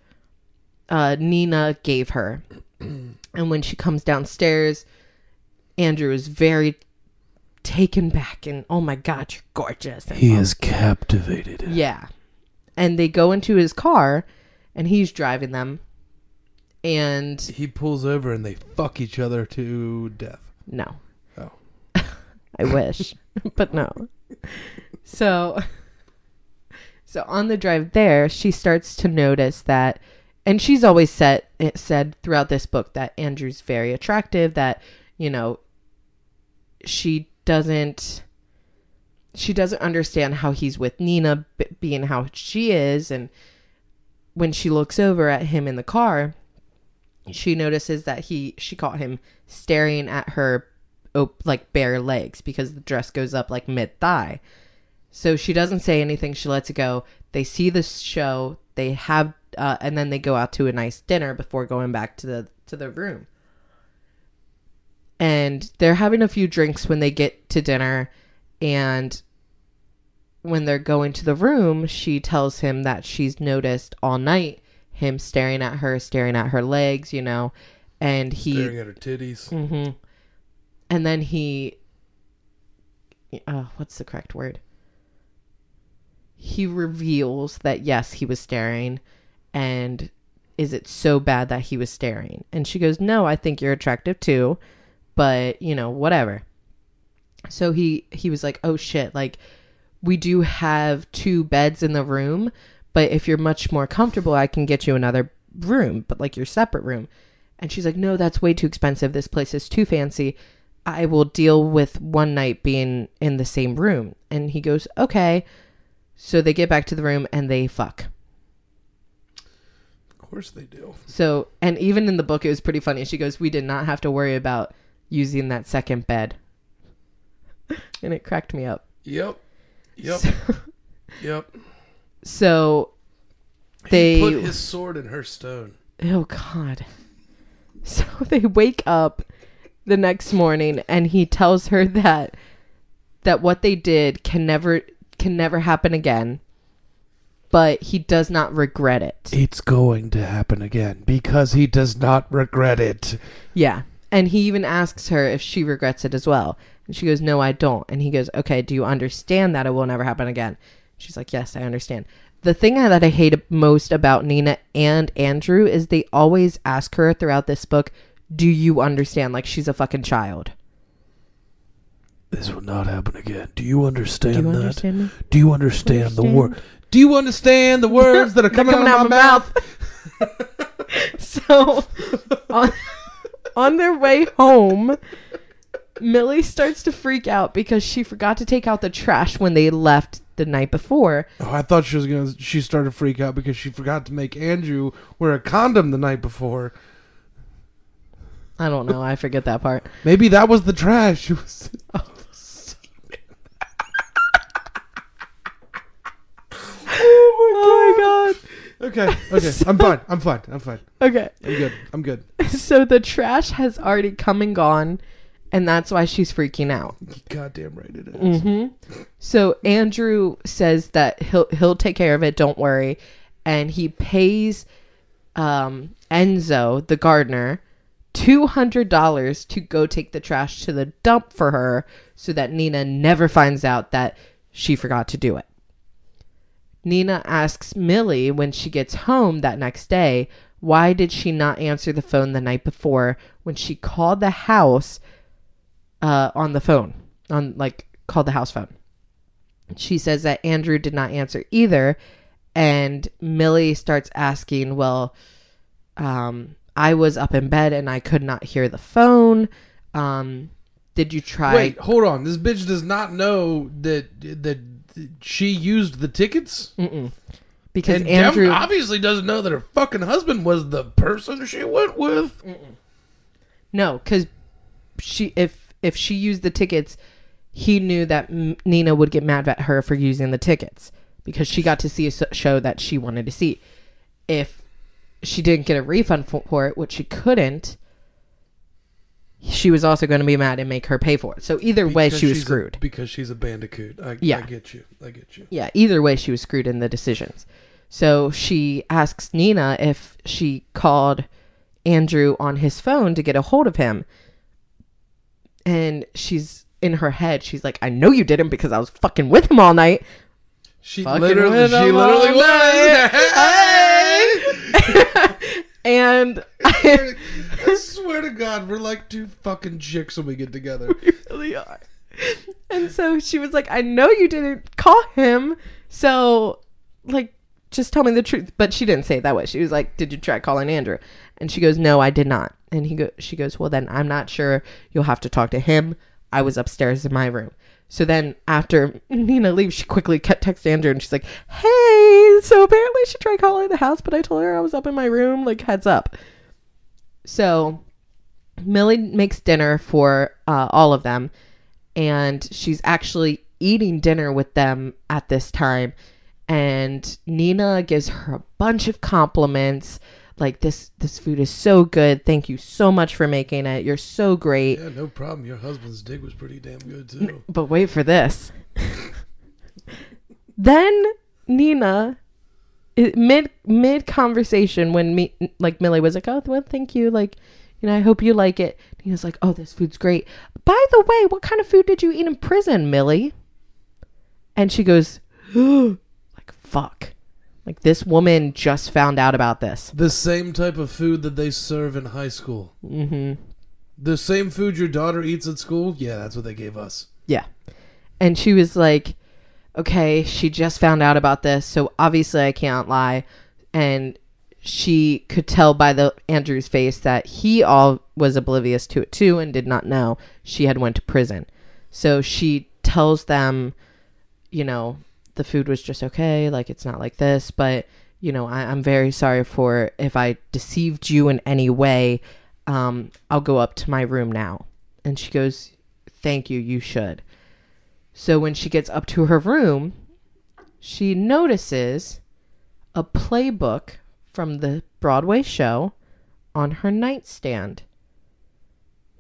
uh, Nina gave her. and when she comes downstairs, Andrew is very taken back and, oh my God, you're gorgeous. And, He is captivated. yeah. And they go into his car and he's driving them. And He pulls over and they fuck each other to death. no, Oh. I wish, but no. So, so on the drive there, she starts to notice that, and she's always said it said throughout this book that Andrew's very attractive. That you know, she doesn't, she doesn't understand how he's with Nina, b- being how she is, and when she looks over at him in the car, she notices that he she caught him staring at her op- like bare legs because the dress goes up like mid thigh. So she doesn't say anything. She lets it go. They see the show. They have, uh, and then they go out to a nice dinner before going back to the to the room. And they're having a few drinks when they get to dinner, and when they're going to the room, she tells him that she's noticed all night him staring at her, staring at her legs, you know, and he Staring at her titties. hmm And then he, uh, what's the correct word? He reveals that yes, he was staring, and is it so bad that he was staring? And she goes, "No, I think you're attractive too, but you know, whatever." So he he was like, "Oh shit!" Like we do have two beds in the room, but if you're much more comfortable, I can get you another room, but like your separate room. And she's like, No, that's way too expensive. This place is too fancy. I will deal with one night being in the same room. And he goes, Okay. So they get back to the room and they fuck. Of course they do. So, and even in the book, it was pretty funny. She goes, We did not have to worry about using that second bed. and it cracked me up. Yep. Yep. So, Yep. So He they. put his sword in her stone. Oh God. So they wake up the next morning and he tells her that that what they did can never can never happen again. But he does not regret it. It's going to happen again because he does not regret it. Yeah. And he even asks her if she regrets it as well. And she goes, No, I don't. And he goes, Okay, do you understand that it will never happen again? She's like, Yes, I understand. The thing that I hate most about Nina and Andrew is they always ask her throughout this book, Do you understand? Like she's a fucking child. This will not happen again. Do you understand Do you that? understand me? Do you understand, the word? Do you understand the words that are They're coming, out, of my mouth? so on, on their way home, Millie starts to freak out because she forgot to take out the trash when they left the night before. Oh, I thought she was gonna. She started to freak out because she forgot to make Andrew wear a condom the night before. I don't know. I forget that part. Maybe that was the trash. Oh she was. Oh my god. Okay, okay. I'm fine. I'm fine. I'm fine. Okay. I'm good. I'm good. So the trash has already come and gone, and that's why she's freaking out. Goddamn right it is. hmm So Andrew says that he'll he'll take care of it. Don't worry, and he pays um, Enzo, the gardener, two hundred dollars to go take the trash to the dump for her, so that Nina never finds out that she forgot to do it. Nina asks Millie when she gets home that next day, why did she not answer the phone the night before when she called the house uh, on the phone, on like called the house phone. She says that Andrew did not answer either, And Millie starts asking, Well, um, I was up in bed and I could not hear the phone. Um, did you try? Wait, hold on. This bitch does not know that that she used the tickets. Mm-mm. Because and Andrew. Dev obviously doesn't know that her fucking husband was the person she went with. No, because she if if she used the tickets, he knew that M- Nina would get mad at her for using the tickets because she got to see a show that she wanted to see. If she didn't get a refund for, it, which she couldn't, she was also going to be mad and make her pay for it. So either way, she was she's a- screwed. because she's a bandicoot. I, Yeah. I get you. I get you. yeah, either way, she was screwed in the decisions. So she asks Nina if she called Andrew on his phone to get a hold of him. And she's in her head, she's like, I know you didn't because I was fucking with him all night. She Fucking literally, she literally all was. and I swear to God, we're like two fucking chicks when we get together. We really are. And so she was like, I know you didn't call him. So, like, just tell me the truth. But she didn't say it that way. She was like, Did you try calling Andrew? And she goes, No, I did not. And he go, she goes, Well, then I'm not sure. You'll have to talk to him. I was upstairs in my room. So then after Nina leaves, she quickly kept text Andrew and she's like, Hey, so apparently she tried calling the house, but I told her I was up in my room. Like, heads up. So Millie makes dinner for uh, all of them, and she's actually eating dinner with them at this time. And Nina gives her a bunch of compliments, like this this food is so good. Thank you so much for making it. You're so great. Yeah, no problem. Your husband's dick was pretty damn good too. But wait for this. then Nina, mid mid conversation, when me like Millie was like, "Oh, well, thank you. Like, you know, I hope you like it." Nina's like, "Oh, this food's great. By the way, what kind of food did you eat in prison, Millie?" And she goes, "Like fuck." Like this woman just found out about this. The same type of food that they serve in high school. Mm-hmm. The same food your daughter eats at school. Yeah, that's what they gave us. Yeah. And she was like, okay, she just found out about this, so obviously I can't lie. And she could tell by the Andrew's face that he all was oblivious to it too and did not know she had went to prison. So she tells them, you know, the food was just okay, like it's not like this, but you know, I, I'm very sorry for if I deceived you in any way. Um, I'll go up to my room now. And she goes, Thank you, you should. So when she gets up to her room, she notices a playbook from the Broadway show on her nightstand.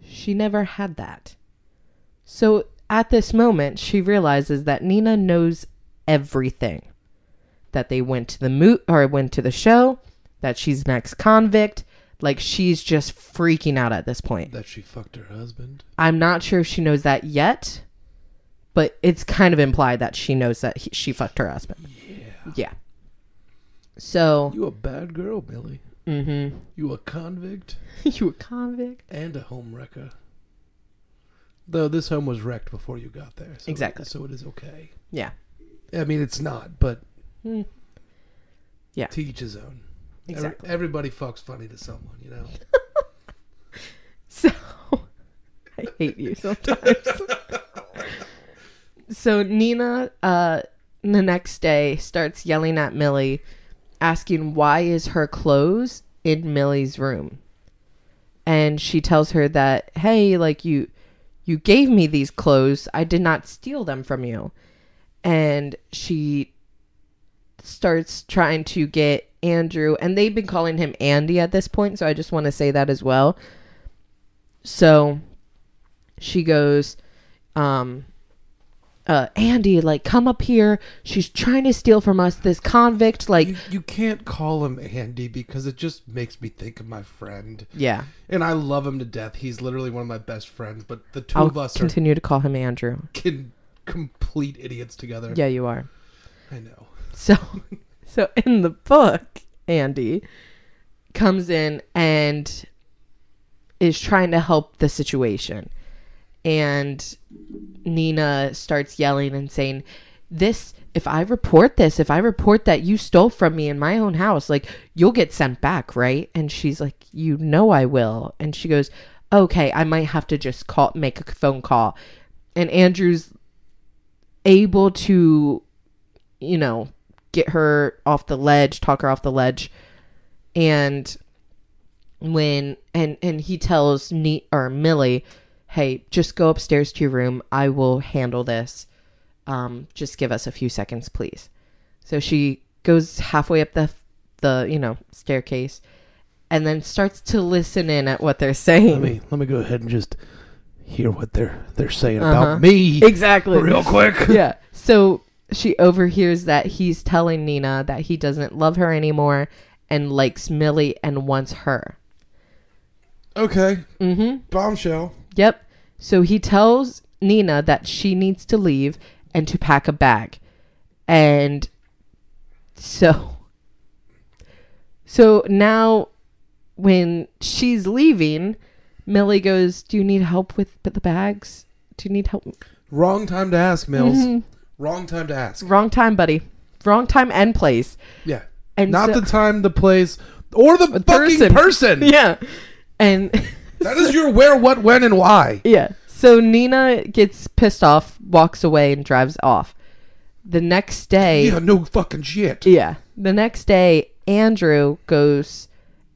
She never had that. So at this moment, she realizes that Nina knows everything. That they went to the mo- or went to the show, that she's an ex-convict, like she's just freaking out at this point. That she fucked her husband. I'm not sure if she knows that yet, but it's kind of implied that she knows that he, she fucked her husband. Yeah. Yeah. So, You a bad girl, Millie. mm-hmm. You a convict you a convict? and a home wrecker. Though this home was wrecked before you got there. So Exactly. So it is okay. Yeah. I mean, it's not, but Mm. Yeah. to each his own. Every- Exactly. everybody fucks funny to someone, you know. So, I hate you sometimes. so Nina, uh, the next day starts yelling at Millie, asking why is her clothes in Millie's room, and she tells her that hey, like you, you gave me these clothes, I did not steal them from you, and she starts trying to get Andrew, and they've been calling him Andy at this point, so I just want to say that as well. So she goes, um, uh, Andy, like, come up here. She's trying to steal from us. This convict, like, you, you can't call him Andy because it just makes me think of my friend. yeah. And I love him to death. He's literally one of my best friends. But the 2 I'll of us continue to call him Andrew. are kin- complete idiots together. Yeah, you are. I know. So, so in the book, Andy comes in and is trying to help the situation. And Nina starts yelling and saying, "This if I report this, if I report that you stole from me in my own house, like you'll get sent back, right? And she's like, You know I will. And she goes, Okay, I might have to just call make a phone call. And Andrew's able to, you know, get her off the ledge, talk her off the ledge. And when and and he tells Neat or Millie, "Hey, just go upstairs to your room. I will handle this. Um, just give us a few seconds, please." So she goes halfway up the the you know staircase, and then starts to listen in at what they're saying. Let me let me go ahead and just hear what they're they're saying Uh-huh. about me exactly. real quick. yeah. So she overhears that he's telling Nina that he doesn't love her anymore and likes Millie and wants her. Okay. Mm-hmm. Bombshell. Yep. So he tells Nina that she needs to leave and to pack a bag. And so so now when she's leaving, Millie goes, "Do you need help with the bags? Do you need help?" Wrong time to ask, Mills. Mhm. Wrong time to ask. Wrong time, buddy. Wrong time and place. Yeah. And Not so- the time, the place, or the fucking person. person. Yeah. And That is your where, what, when, and why. Yeah. So Nina gets pissed off, walks away, and drives off. The next day, Yeah, no fucking shit. yeah. The next day, Andrew goes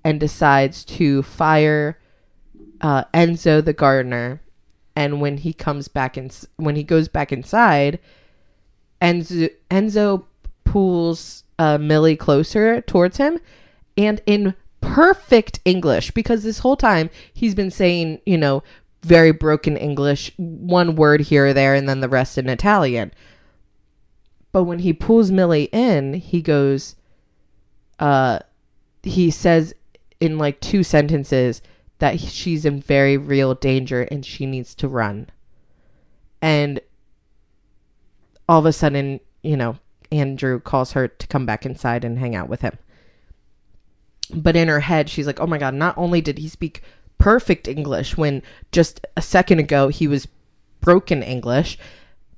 and decides to fire uh, Enzo the gardener. And when he comes back in, when he goes back inside, Enzo Enzo pulls uh, Millie closer towards him, and in perfect English, because this whole time he's been saying, you know, very broken English, one word here or there, and then the rest in Italian. But when he pulls Millie in, he goes, uh, he says in like two sentences that she's in very real danger and she needs to run. And all of a sudden, you know, Andrew calls her to come back inside and hang out with him. But in her head, she's like, oh my God, not only did he speak perfect English when just a second ago he was broken English,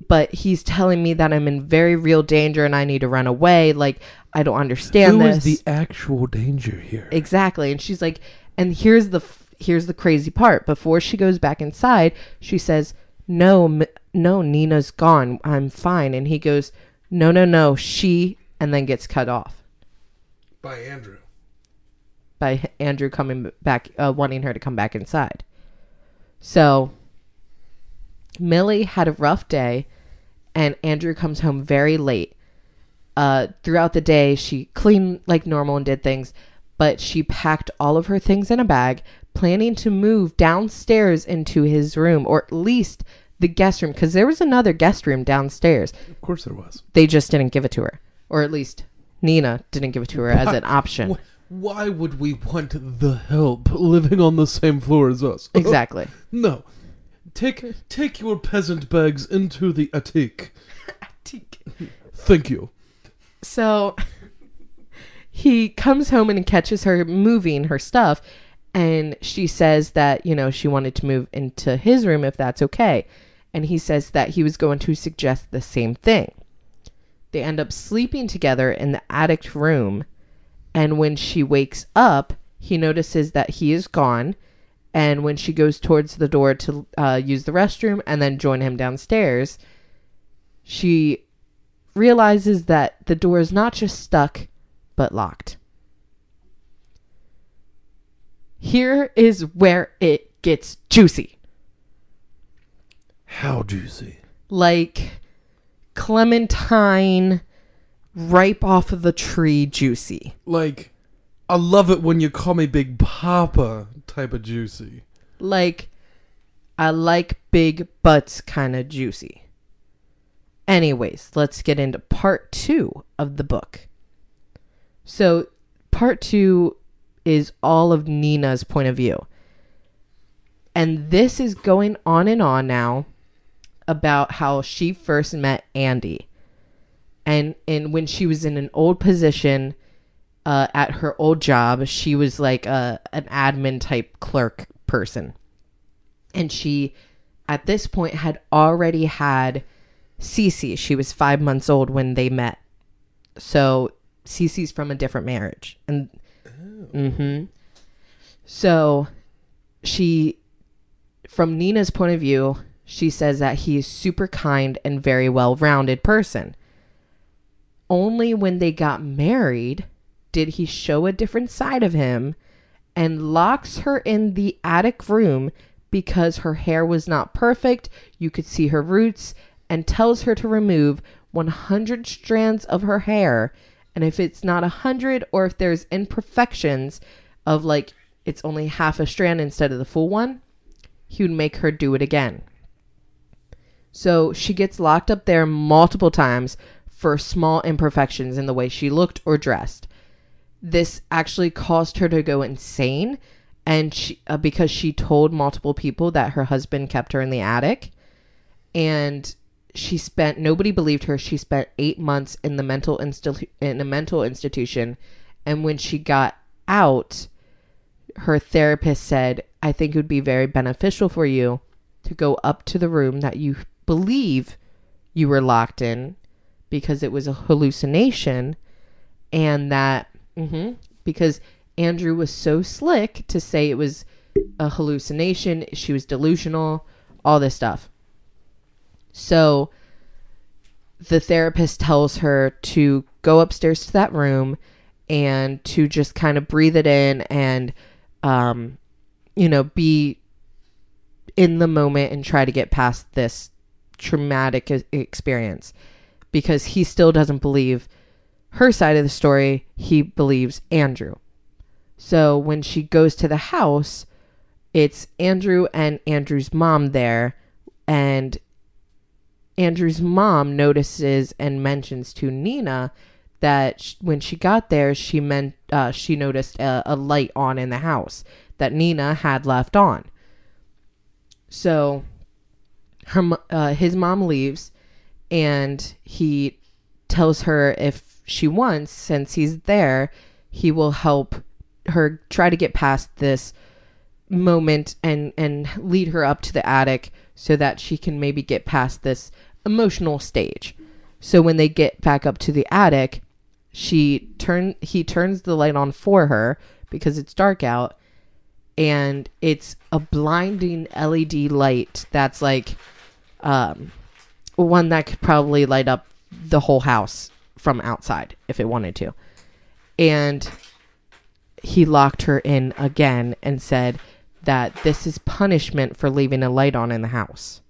but he's telling me that I'm in very real danger and I need to run away. Like, I don't understand Who this. is the actual danger here? Exactly. And she's like, and here's the here's the crazy part. Before she goes back inside, she says, "No, M- no, Nina's gone. I'm fine." And he goes, "No, no, no, she," and then gets cut off By Andrew. by Andrew coming back, uh, wanting her to come back inside. So Millie had a rough day, and Andrew comes home very late. Uh, throughout the day, she cleaned like normal and did things, but she packed all of her things in a bag, planning to move downstairs into his room, or at least the guest room, because there was another guest room downstairs. Of course there was. They just didn't give it to her, or at least Nina didn't give it to her as an option. Wh- Why would we want the help living on the same floor as us? Exactly. No. Take take your peasant bags into the attic. attic. Thank you. So he comes home and catches her moving her stuff and she says that, you know, she wanted to move into his room if that's okay. And he says that he was going to suggest the same thing. They end up sleeping together in the attic room and when she wakes up, he notices that he is gone and when she goes towards the door to uh, use the restroom and then join him downstairs, she realizes that the door is not just stuck, but locked. Here is where it gets juicy. How juicy. Like clementine ripe off of the tree juicy. Like, I love it when you call me Big Papa type of juicy. Like I like big butts kind of juicy. Anyways, let's get into part 2 of the book. So, part 2 is all of Nina's point of view. And this is going on and on now about how she first met Andy. And and when she was in an old position uh, at her old job, she was like a an admin type clerk person. And she at this point had already had Cece. She was five months old when they met. So Cece's from a different marriage. And hmm so she from Nina's point of view, she says that he is super kind and very well rounded person. Only when they got married did he show a different side of him and locks her in the attic room because her hair was not perfect. You could see her roots and tells her to remove 100 strands of her hair. And if it's not a 100 or if there's imperfections of like it's only half a strand instead of the full one, he would make her do it again. So she gets locked up there multiple times for small imperfections in the way she looked or dressed. This actually caused her to go insane and she uh, because she told multiple people that her husband kept her in the attic and she spent nobody believed her she spent 8 months in the mental insti- in a mental institution and when she got out her therapist said I think it would be very beneficial for you to go up to the room that you believe you were locked in because it was a hallucination and that mhm, because Andrew was so slick to say it was a hallucination, she was delusional, all this stuff. So the therapist tells her to go upstairs to that room and to just kind of breathe it in and um you know be in the moment and try to get past this traumatic experience. Because he still doesn't believe her side of the story he believes Andrew. So when she goes to the house, it's Andrew and Andrew's mom there, and Andrew's mom notices and mentions to Nina that when she got there, she meant uh, she noticed a, a light on in the house that Nina had left on. So her uh, his mom leaves, and he tells her if she wants, since he's there, he will help her try to get past this moment and and lead her up to the attic so that she can maybe get past this emotional stage. So when they get back up to the attic, she turn he turns the light on for her because it's dark out and it's a blinding LED light that's like um one that could probably light up the whole house from outside if it wanted to. And he locked her in again and said that this is punishment for leaving a light on in the house.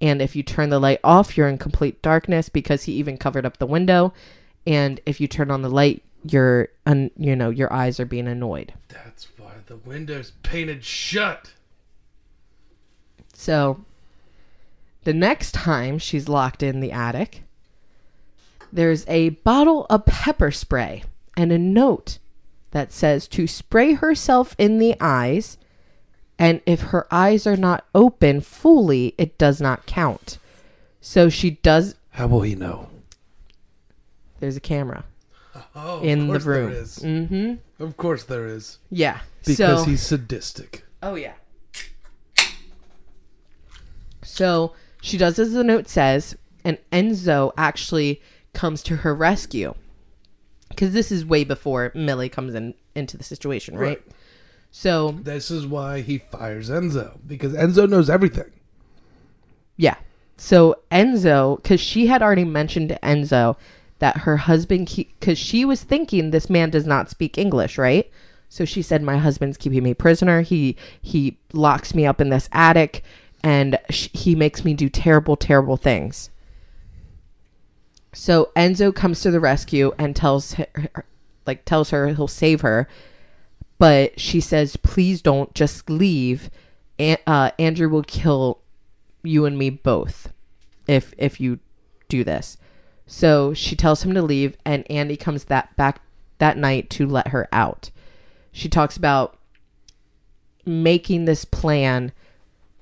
And if you turn the light off, you're in complete darkness because he even covered up the window. And if you turn on the light, you're, un- you know, your eyes are being annoyed. That's why the window's painted shut. So the next time she's locked in the attic, there's a bottle of pepper spray and a note that says to spray herself in the eyes, and if her eyes are not open fully, it does not count. So she does. How will he know? There's a camera Oh, in of the course there room. is. Mm-hmm. Of course there is. Yeah. Because so, he's sadistic. Oh yeah. So she does as the note says, and Enzo actually comes to her rescue. Because this is way before Millie comes in into the situation, right? Right. So This is why he fires Enzo. Because Enzo knows everything. yeah. So Enzo, because she had already mentioned to Enzo that her husband, because she was thinking this man does not speak English, right? So she said, "My husband's keeping me prisoner. He he locks me up in this attic, and sh- he makes me do terrible, terrible things." So Enzo comes to the rescue and tells her, like tells her he'll save her, but she says, "Please don't just leave. Uh, Andrew will kill you and me both if if you do this." So she tells him to leave, and Andy comes that back that night to let her out. She talks about making this plan.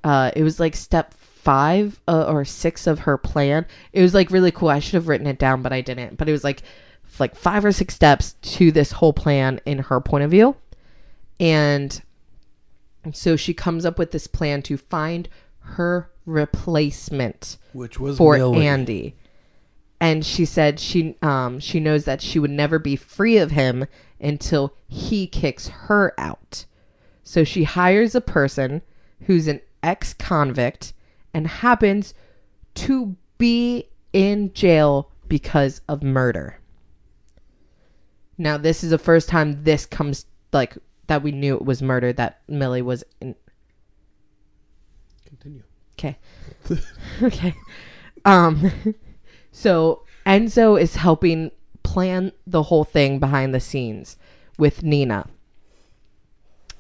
Uh, it was like step five uh, or six of her plan. It was like really cool. I should have written it down, but I didn't. But it was like like five or six steps to this whole plan in her point of view. And so she comes up with this plan to find her replacement Which was for Millie. Andy. And she said she um she knows that she would never be free of him until he kicks her out. So she hires a person who's an ex-convict and happens to be in jail because of murder. Now this is the first time this comes like that we knew it was murder that Millie was in Continue. Okay. okay. Um so Enzo is helping plan the whole thing behind the scenes with Nina.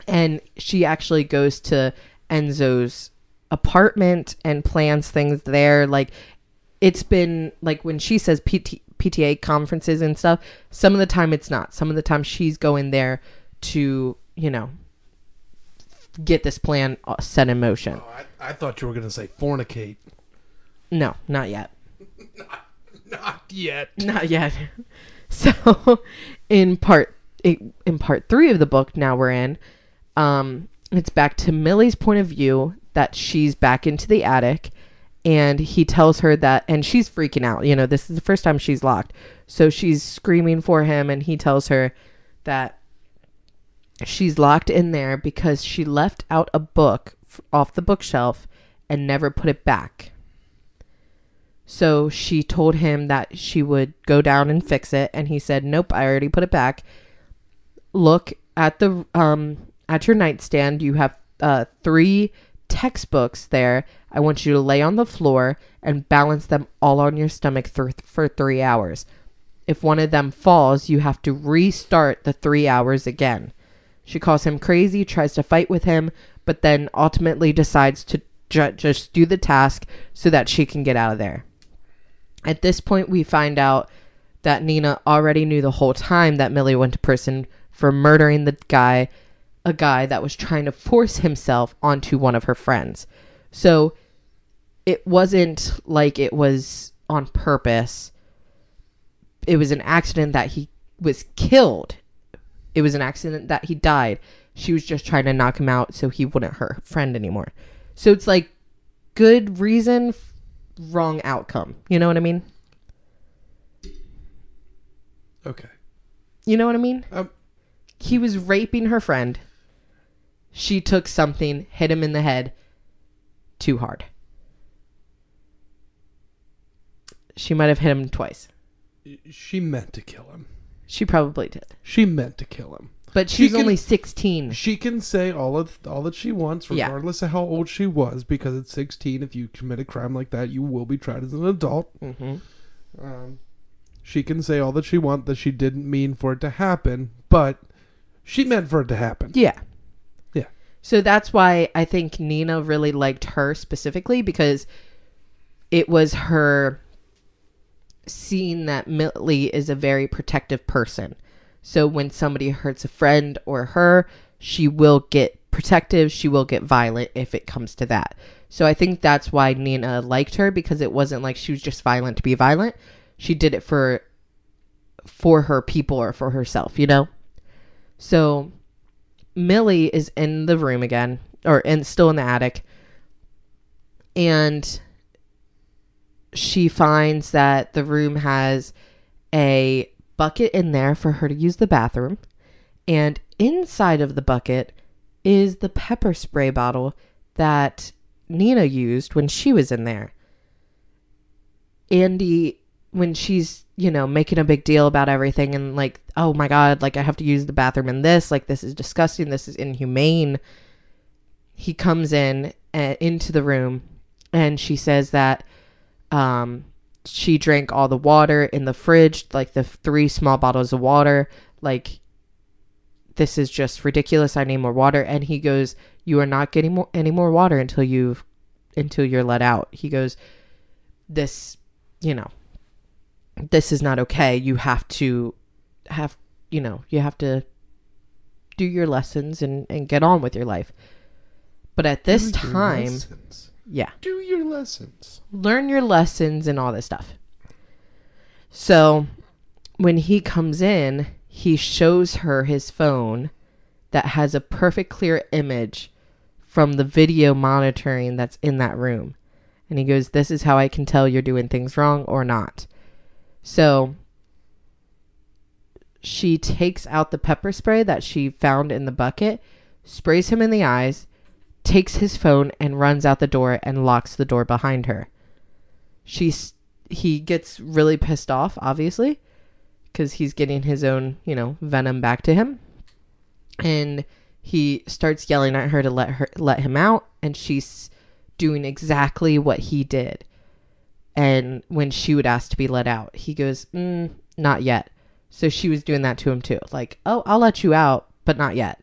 And she actually goes to Enzo's apartment and plans things there like it's been like when she says PT, PTA conferences and stuff, some of the time it's not. Some of the time she's going there to, you know, get this plan uh, set in motion. Oh, I, I thought you were going to say fornicate. No, not yet. Not yet. Not yet. So, in part in part three of the book, now we're in. Um, it's back to Millie's point of view that she's back into the attic, and he tells her that, and she's freaking out. You know, this is the first time she's locked, so she's screaming for him, and he tells her that she's locked in there because she left out a book off the bookshelf and never put it back. So she told him that she would go down and fix it, and he said, "Nope, I already put it back. Look at the um at your nightstand. You have uh three textbooks there. I want you to lay on the floor and balance them all on your stomach for for three hours. If one of them falls, you have to restart the three hours again." She calls him crazy, tries to fight with him, but then ultimately decides to ju- just do the task so that she can get out of there. At this point, we find out that Nina already knew the whole time that Millie went to prison for murdering the guy, a guy that was trying to force himself onto one of her friends. So it wasn't like it was on purpose. It was an accident that he was killed. It was an accident that he died. She was just trying to knock him out so he wouldn't hurt her friend anymore. So it's like good reason, wrong outcome. You know what I mean? Okay. You know what I mean? Um, He was raping her friend. She took something, hit him in the head too hard. She might have hit him twice. she meant to kill him. She probably did. She meant to kill him. But She she's can- only 16. She can say all of all that she wants, Yeah. regardless of how old she was, because at 16, if you commit a crime like that, you will be tried as an adult. hmm Um, she can say all that she wants that she didn't mean for it to happen, but she meant for it to happen. Yeah. Yeah. So that's why I think Nina really liked her specifically because it was her seeing that Millie is a very protective person. So when somebody hurts a friend or her, she will get protective, she will get violent if it comes to that. So I think that's why Nina liked her because it wasn't like she was just violent to be violent. She did it for for her people or for herself, you know? So Millie is in the room again, or in still in the attic, and she finds that the room has a bucket in there for her to use the bathroom, and inside of the bucket is the pepper spray bottle that Nina used when she was in there. Andy, when she's, you know, making a big deal about everything and like, oh my God, like I have to use the bathroom in this, like this is disgusting, this is inhumane. He comes in uh, into the room and she says that um, she drank all the water in the fridge, like the three small bottles of water. Like, this is just ridiculous. I need more water. And he goes, "You are not getting more any more water until you've until you're let out." He goes, "This, you know, this is not okay. You have to have, you know, you have to do your lessons and and get on with your life." But at this time, lessons. Yeah do your lessons. learn your lessons and all this stuff. So when he comes in, he shows her his phone that has a perfect clear image from the video monitoring that's in that room. And he goes, This is how I can tell you're doing things wrong or not. So she takes out the pepper spray that she found in the bucket, sprays him in the eyes, takes his phone, and runs out the door and locks the door behind her. She's he gets really pissed off, obviously, because he's getting his own, you know, venom back to him. And he starts yelling at her to let her let him out, and she's doing exactly what he did. And when she would ask to be let out, he goes, mm, "Not yet." So she was doing that to him too, like, "Oh, I'll let you out, but not yet."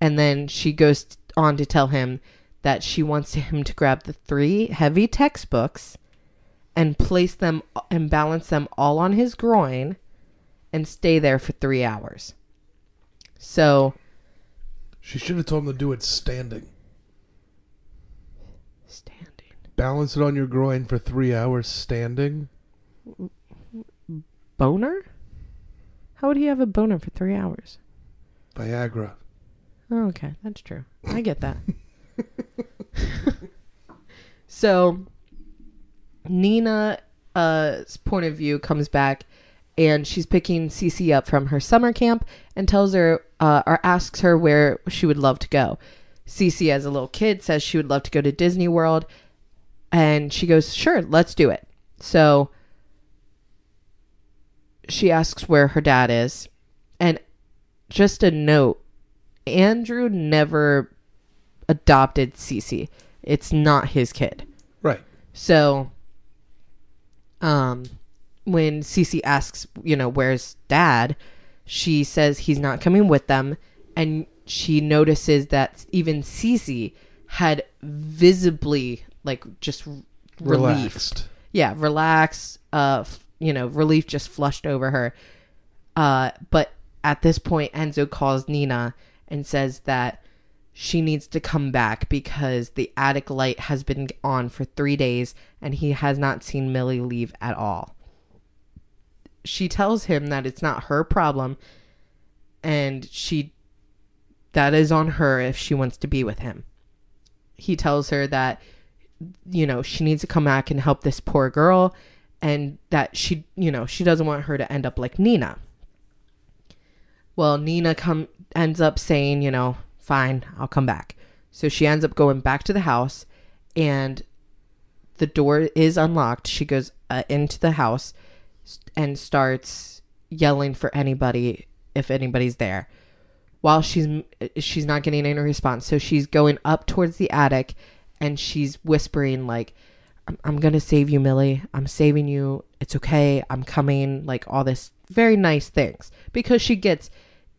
And then she goes on to tell him that she wants him to grab the three heavy textbooks and place them and balance them all on his groin and stay there for three hours. So She should have told him to do it standing. standing. Balance it on your groin for three hours standing. Boner? How would he have a boner for three hours? Viagra. Oh, okay, that's true. I get that. so Nina's point of view comes back and she's picking Cece up from her summer camp and tells her uh, or asks her where she would love to go. Cece, as a little kid, says she would love to go to Disney World, and she goes, "Sure, let's do it." So she asks where her dad is, and just a note: Andrew never adopted Cece. It's not his kid. Right. So, um, when Cece asks, you know, where's dad, she says he's not coming with them. And she notices that even Cece had visibly, like, just relief. Relaxed. Yeah, relax. Uh, you know, relief just flushed over her. Uh, but at this point, Enzo calls Nina and says that she needs to come back because the attic light has been on for three days and he has not seen Millie leave at all. She tells him that it's not her problem and she that is on her if she wants to be with him. He tells her that you know, she needs to come back and help this poor girl and that she, you know, she doesn't want her to end up like Nina. Well, Nina come ends up saying, you know, fine, I'll come back. So she ends up going back to the house and the door is unlocked. She goes uh, into the house and starts yelling for anybody if anybody's there. While she's she's not getting any response, so she's going up towards the attic and she's whispering like I'm, I'm going to save you, Millie. I'm saving you. It's okay. I'm coming. Like all this very nice things because she gets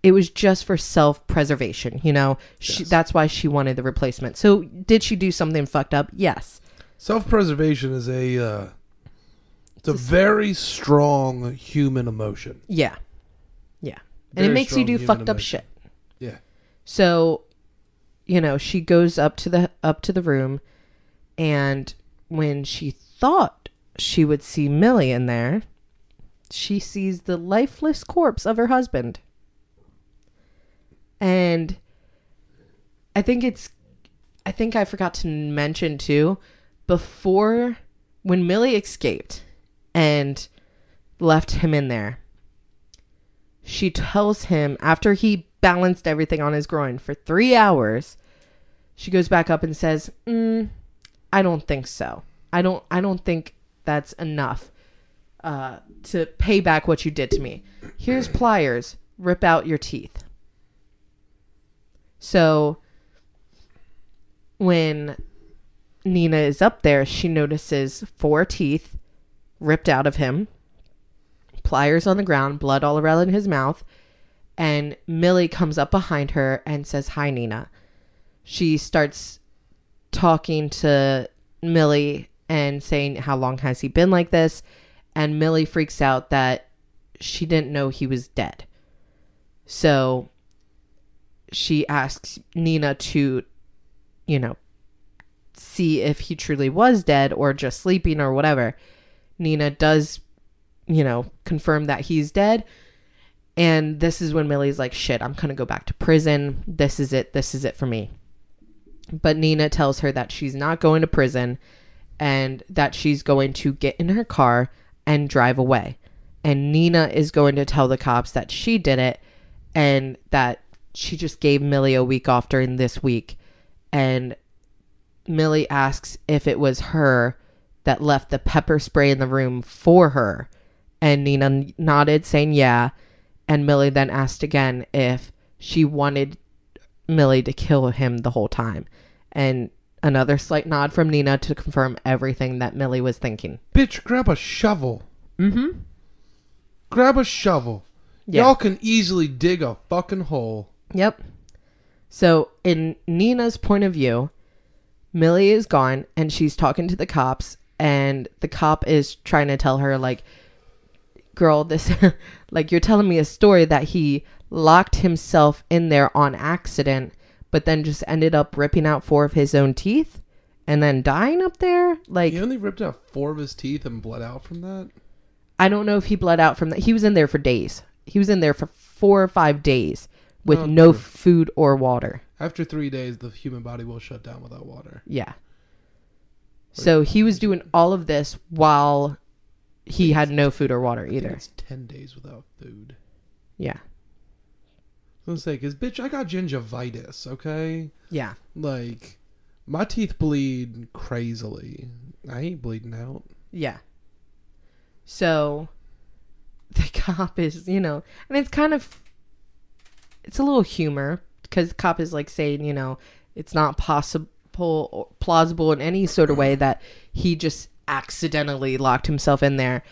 it was just for self-preservation, you know. She, Yes. that's why she wanted the replacement. So did she do something fucked up? Yes. Self-preservation is a uh, it's a It's very strong human emotion. Yeah. Yeah. And it makes you do fucked up shit. Yeah. So, you know, she goes up to the up to the room and when she thought she would see Millie in there, she sees the lifeless corpse of her husband. And I think it's I think I forgot to mention too before when Millie escaped and left him in there. She tells him after he balanced everything on his groin for 3 hours, she goes back up and says, mm, "I don't think so. I don't I don't think that's enough uh, to pay back what you did to me. Here's pliers. Rip out your teeth." So when Nina is up there, she notices four teeth ripped out of him, pliers on the ground, blood all around in his mouth, and Millie comes up behind her and says, Hi, Nina. She starts talking to Millie and saying, How long has he been like this? And Millie freaks out that she didn't know he was dead. So she asks Nina to, you know, see if he truly was dead or just sleeping or whatever. Nina does, you know, confirm that he's dead. And this is when Millie's like, shit, I'm going to go back to prison. This is it. This is it for me. But Nina tells her that she's not going to prison and that she's going to get in her car and drive away. And Nina is going to tell the cops that she did it and that she just gave Millie a week off during this week. And Millie asks if it was her that left the pepper spray in the room for her. And Nina nodded, saying yeah. And Millie then asked again if she wanted Millie to kill him the whole time. And another slight nod from Nina to confirm everything that Millie was thinking. Bitch, grab a shovel. Mm-hmm. Grab a shovel. Yeah. Y'all can easily dig a fucking hole. Yep. So, in Nina's point of view, Millie is gone and she's talking to the cops, and the cop is trying to tell her, like, girl, this, like, you're telling me a story that he locked himself in there on accident, but then just ended up ripping out four of his own teeth and then dying up there. Like, He only ripped out four of his teeth and bled out from that. I don't know if he bled out from that. He was in there for days. He was in there for four or five days with Oh, no true. food or water. After three days, the human body will shut down without water. Yeah. So he was doing all of this while he had no food or water either. It's ten days without food. Yeah. I was gonna say, cause bitch, I got gingivitis. Okay, Yeah. like my teeth bleed crazily. I ain't bleeding out. Yeah. So the cop is, you know, and it's kind of it's a little humor because cop is like saying, you know, it's not possible or plausible in any sort of way that he just accidentally locked himself in there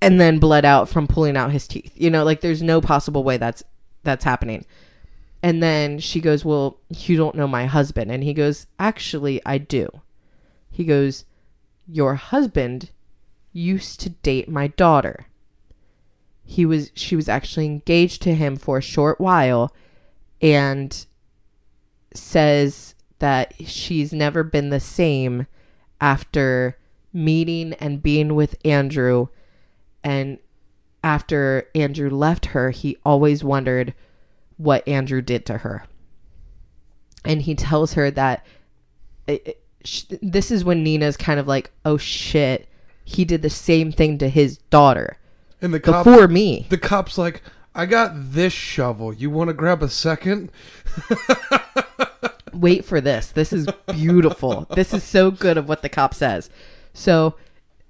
and then bled out from pulling out his teeth. You know, like there's no possible way that's that's happening. And then she goes, "Well, you don't know my husband." And he goes, "Actually, I do." He goes, "Your husband used to date my daughter. He was she was actually engaged to him for a short while and says that she's never been the same after meeting and being with Andrew and after Andrew left her, he always wondered what Andrew did to her. And he tells her that it, it- sh- this is when Nina's kind of like, "Oh shit, he did the same thing to his daughter And the cop, before me." the cop's like, I got this shovel. You want to grab a second? Wait for this. This is beautiful. this is so good of what the cop says. So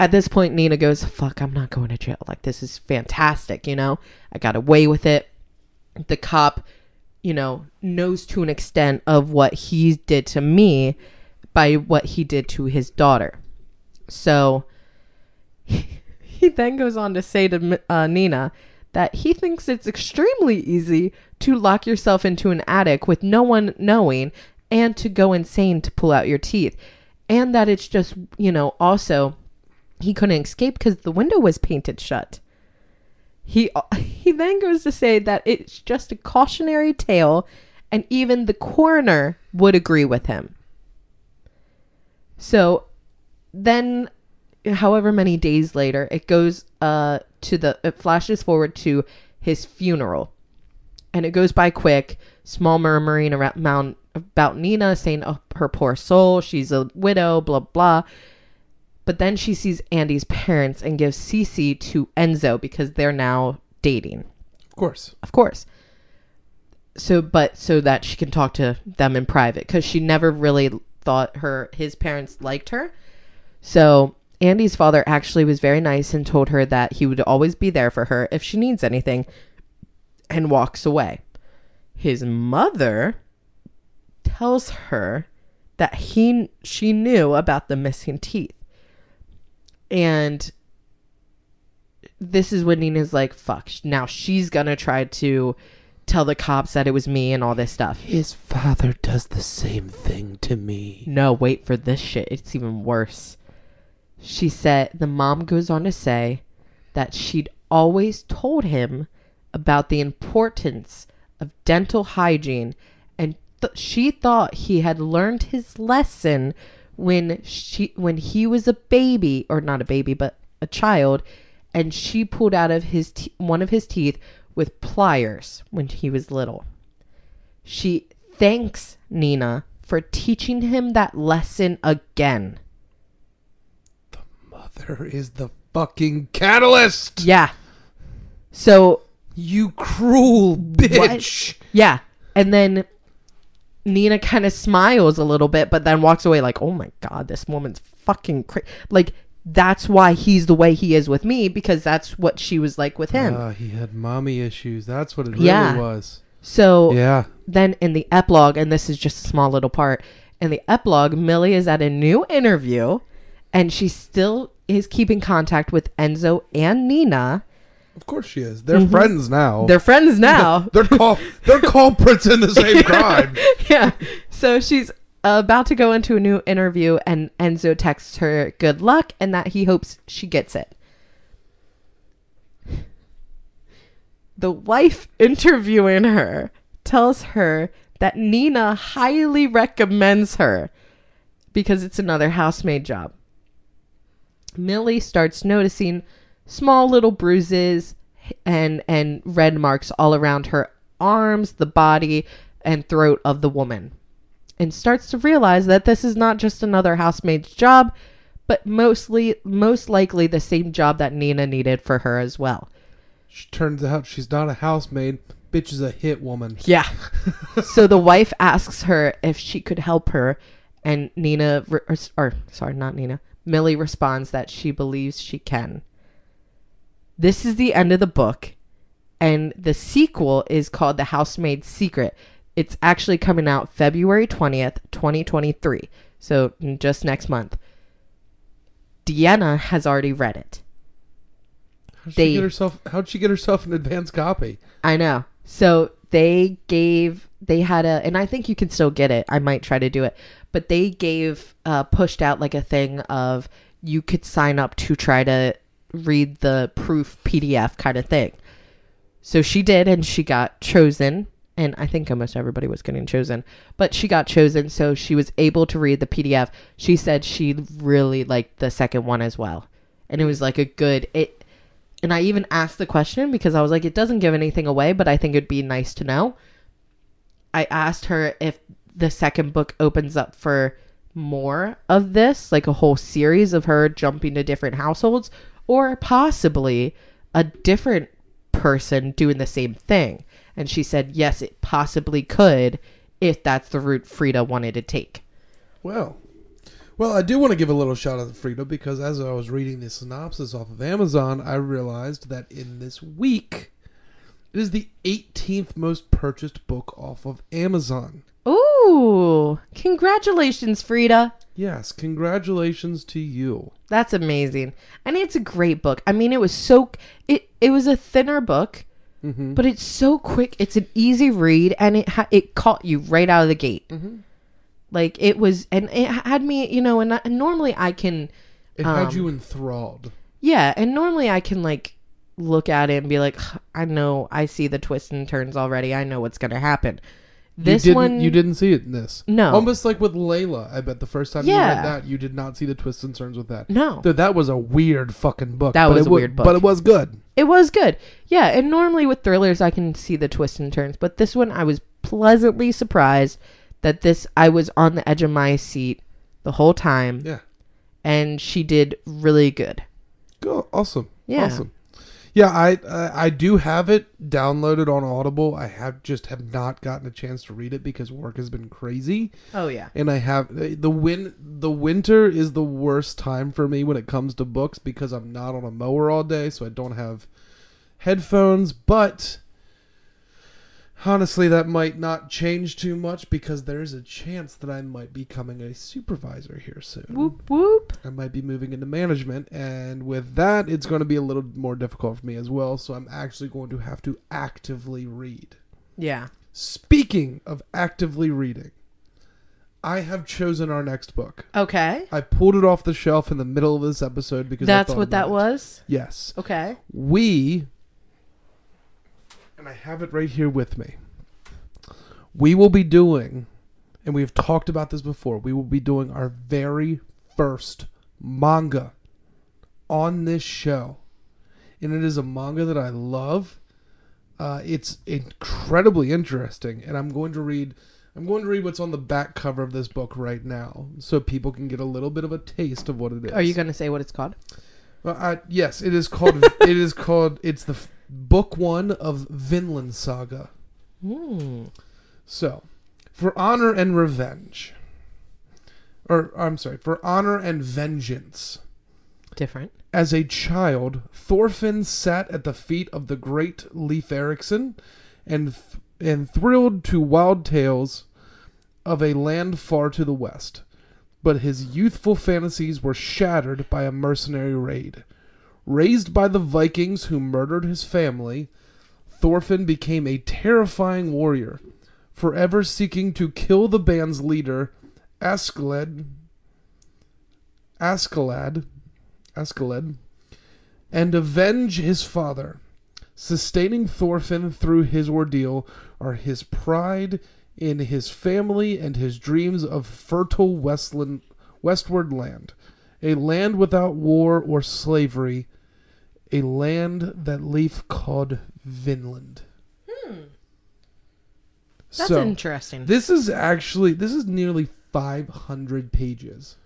at this point, Nina goes, Fuck, I'm not going to jail. Like, this is fantastic, you know? I got away with it. The cop, you know, knows to an extent of what he did to me by what he did to his daughter. So he then goes on to say to uh, Nina that he thinks it's extremely easy to lock yourself into an attic with no one knowing and to go insane to pull out your teeth. And that it's just, you know, also he couldn't escape because the window was painted shut. He he then goes to say that it's just a cautionary tale and even the coroner would agree with him. So then however many days later it goes uh to the it flashes forward to his funeral. And it goes by quick small murmuring around about nina saying oh, her poor soul she's a widow blah blah. But then she sees andy's parents and gives Cece to enzo because they're now dating. Of course. of course. So but so that she can talk to them in private because she never really thought her his parents liked her. So andy's father actually was very nice and told her that he would always be there for her if she needs anything and walks away his mother tells her that he she knew about the missing teeth and this is when Nina's like, fuck, now she's gonna try to tell the cops that it was me and all this stuff. His father does the same thing to me. No, wait for this shit. It's even worse. She said, the mom goes on to say that she'd always told him about the importance of dental hygiene and th- she thought he had learned his lesson when she when he was a baby or not a baby but a child and she pulled out of his te- one of his teeth with pliers when he was little. She thanks Nina for teaching him that lesson again. Mother is the fucking catalyst. Yeah. So, You cruel bitch. yeah. And then Nina kind of smiles a little bit, but then walks away like, oh my God, this woman's fucking crazy. Like, that's why he's the way he is with me because that's what she was like with him. Ah, he had mommy issues. That's what it really Yeah. was. so, Yeah. then in the epilogue, and this is just a small little part, in the epilogue, Millie is at a new interview and she still is keeping contact with Enzo and Nina. Of course she is. They're friends now. Mm-hmm. They're friends now. they're cul- they're culprits in the same crime. yeah. So she's about to go into a new interview, and Enzo texts her good luck and that he hopes she gets it. The wife interviewing her tells her that Nina highly recommends her because it's another housemaid job. Millie starts noticing small little bruises and and red marks all around her arms, the body, and throat of the woman. And starts to realize that this is not just another housemaid's job, but mostly most likely the same job that Nina needed for her as well. She turns out she's not a housemaid. Bitch is a hit woman. Yeah. so the wife asks her if she could help her, and Nina, or, or sorry, not Nina, Millie responds that she believes she can. This is the end of the book, and the sequel is called The Housemaid's Secret. It's actually coming out February 20th, 2023. So just next month. Deanna has already read it. How'd she They- get herself? How'd she get herself an advance copy? I know. So they gave they had a and I think you can still get it. I might try to do it. But they gave uh pushed out like a thing of you could sign up to try to read the proof PDF kind of thing. So she did and she got chosen and I think almost everybody was getting chosen, but she got chosen so she was able to read the PDF. She said she really liked the second one as well. And it was like a good it and I even asked the question because I was like, it doesn't give anything away, but I think it'd be nice to know. I asked her if the second book opens up for more of this, like a whole series of her jumping to different households, or possibly a different person doing the same thing. And she said, yes, it possibly could if that's the route Freida wanted to take. Well, well, I do want to give a little shout out to Freida because as I was reading the synopsis off of Amazon, I realized that in this week, it is the 18th most purchased book off of Amazon. Ooh, congratulations, Freida. Yes, congratulations to you. That's amazing. And it's a great book. I mean, it was so it it was a thinner book, Mm-hmm. but it's so quick. It's an easy read, and it ha- it caught you right out of the gate. Mm-hmm. Like it was, and it had me, you know. And, I, and normally I can, It had Um, you enthralled. yeah, and normally I can like look at it and be like, I know, I see the twists and turns already. I know what's gonna happen. This you didn't, one, you didn't see it in this. No. almost like with Layla. I bet the first time you read that, you did not see the twists and turns with that. No, Dude, that was a weird fucking book. That was it weird book. but it was good. it was good. Yeah, and normally with thrillers I can see the twists and turns, but this one I was pleasantly surprised that this I was on the edge of my seat the whole time Yeah. and she did really good. Go awesome. Yeah. Awesome. Yeah, I, I I do have it downloaded on Audible. I have just have not gotten a chance to read it because work has been crazy, Oh yeah. and I have eh, the win. The winter is the worst time for me when it comes to books because I'm not on a mower all day, so I don't have headphones. But honestly, that might not change too much because there is a chance that I might be becoming a supervisor here soon. Whoop whoop. I might be moving into management, and with that, it's going to be a little more difficult for me as well. So I'm actually going to have to actively read. Yeah. Speaking of actively reading, I have chosen our next book. Okay. I pulled it off the shelf in the middle of this episode because That's what that it. was? Yes, Okay. we, and I have it right here with me. We will be doing, and we've talked about this before. We will be doing our very first manga on this show, and it is a manga that I love. Uh, it's incredibly interesting, and I'm going to read I'm going to read what's on the back cover of this book right now, so people can get a little bit of a taste of what it is. Are you going to say what it's called? Well, I, yes, it is called. it is called. It's the book one of Vinland Saga. Hmm. So, for honor and revenge, or I'm sorry, for honor and vengeance. Different. As a child, Thorfinn sat at the feet of the great Leif Erikson and th- and thrilled to wild tales of a land far to the west. But his youthful fantasies were shattered by a mercenary raid. Raised by the Vikings who murdered his family, Thorfinn became a terrifying warrior, forever seeking to kill the band's leader, Askeladd. Askeladd. Askeladd. And avenge his father. Sustaining Thorfinn through his ordeal are his pride in his family and his dreams of fertile westland, westward land. A land without war or slavery. A land that Leif called Vinland. That's so, interesting. this is actually this is nearly 500 pages.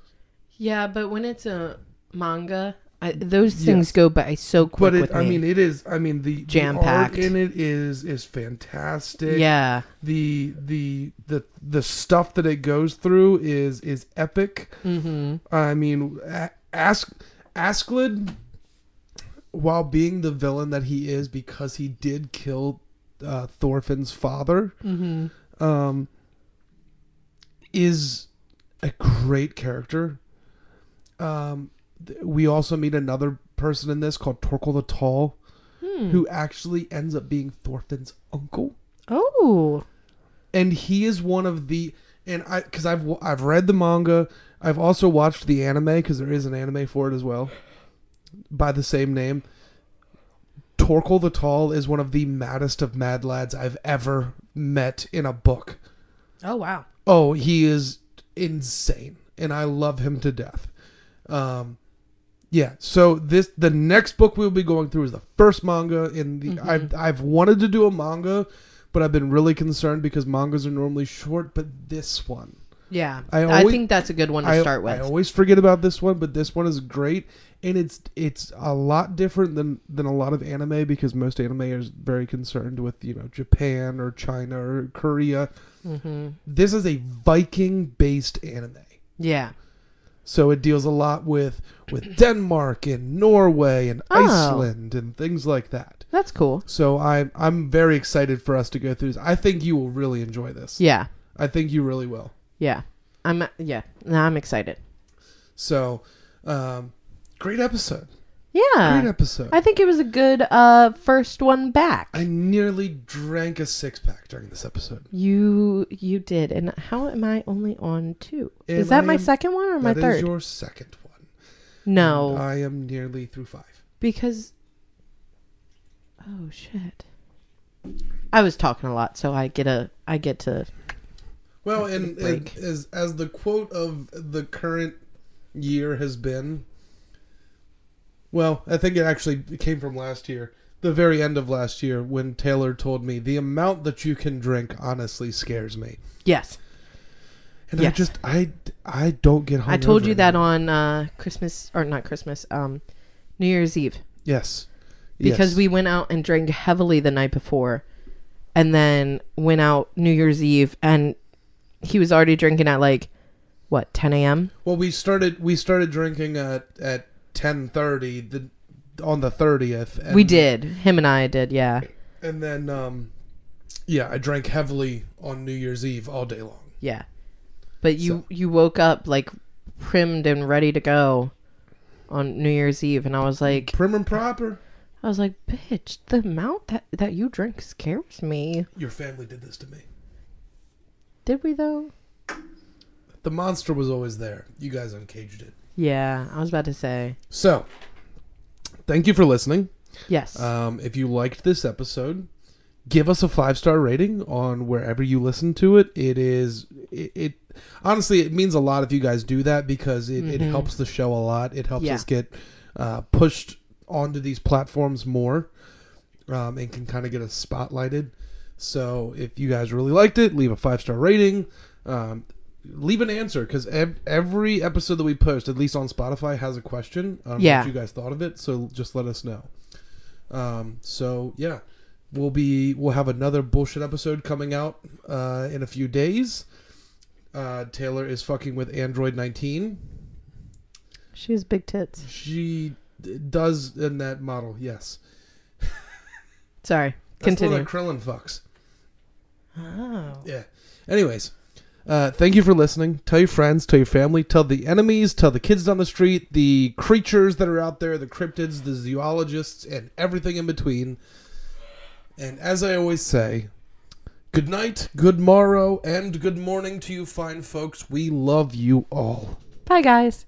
yeah, but when it's a manga, I, those Yes. things go by so quick But it, I me. mean, it is. I mean, the the Jam-packed. in it is is fantastic. yeah. The the the the stuff that it goes through is is epic. Mm-hmm. I mean, Ask Askeladd, while being the villain that he is, because he did kill uh, Thorfinn's father, Mm-hmm. um, is a great character. Um, th- we also meet another person in this called Thorkell the Tall, Hmm. who actually ends up being Thorfinn's uncle, Oh. and he is one of the and I because I've I've read the manga, I've also watched the anime because there is an anime for it as well, by the same name. Thorkell the Tall is one of the maddest of mad lads I've ever met in a book. Oh wow. Oh, he is insane, and I love him to death. Um, yeah. So this the next book we'll be going through is the first manga in the. Mhm. I've I've wanted to do a manga, but I've been really concerned because mangas are normally short. But this one, Yeah. I I, think that's a good one to I, start with. I always forget about this one, but this one is great, and it's it's a lot different than than a lot of anime because most anime is very concerned with you know Japan or China or Korea. mm-hmm. This is a Viking based anime. Yeah. So it deals a lot with with Denmark and Norway and Oh. Iceland and things like that. That's cool. So I'm I'm very excited for us to go through this. I think you will really enjoy this. Yeah. I think you really will. Yeah. I'm yeah. Now I'm excited. So, um, great episode. Yeah. Great episode. I think it was a good uh first one back. I nearly drank a six pack during this episode. you you did. And how am I only on two? is that I my am- second one or my third? That is your second one. no. And I am nearly through five. because Oh shit. I was talking a lot, so I get a I get to Well, and, and as as the quote of the current year has been, well, I think it actually came from last year, the very end of last year, when Taylor told me the amount that you can drink honestly scares me, Yes. and I just I I don't get. I told you that anymore. on uh Christmas or not Christmas, um New Year's Eve. yes, because Yes. we went out and drank heavily the night before and then went out new year's eve and he was already drinking at like what 10 a.m well we started we started drinking at at ten thirty the on the thirtieth. we did him and i did yeah and then um, yeah, I drank heavily on New Year's Eve all day long. yeah but you So- you woke up like primed and ready to go on new year's eve and i was like Prim and proper. i was like bitch the amount that that you drink scares me Your family did this to me. did we though The monster was always there. You guys uncaged it. Yeah i was about to say So, thank you for listening. yes Um, if you liked this episode, give us a five star rating on wherever you listen to it. It is it, it honestly it means a lot if you guys do that because it, it Mhm. helps the show a lot. It helps Yeah. us get uh, pushed onto these platforms more, um, and can kind of get us spotlighted. So if you guys really liked it, leave a five star rating. Um, leave an answer because ev- every episode that we post, at least on Spotify, has a question. Um, Yeah. What you guys thought of it? So just let us know. Um, so yeah, we'll be we'll have another bullshit episode coming out uh, in a few days. Uh, Taylor is fucking with Android 19. She has big tits. She d- does in that model, yes. Sorry. That's the one Continue. that Krillin fucks. Oh. Yeah. Anyways, uh, thank you for listening. Tell your friends, tell your family, tell the enemies, tell the kids down the street, the creatures that are out there, the cryptids, the zoologists, and everything in between. And as I always say, good night, good morrow, and good morning to you fine folks. We love you all. Bye, guys.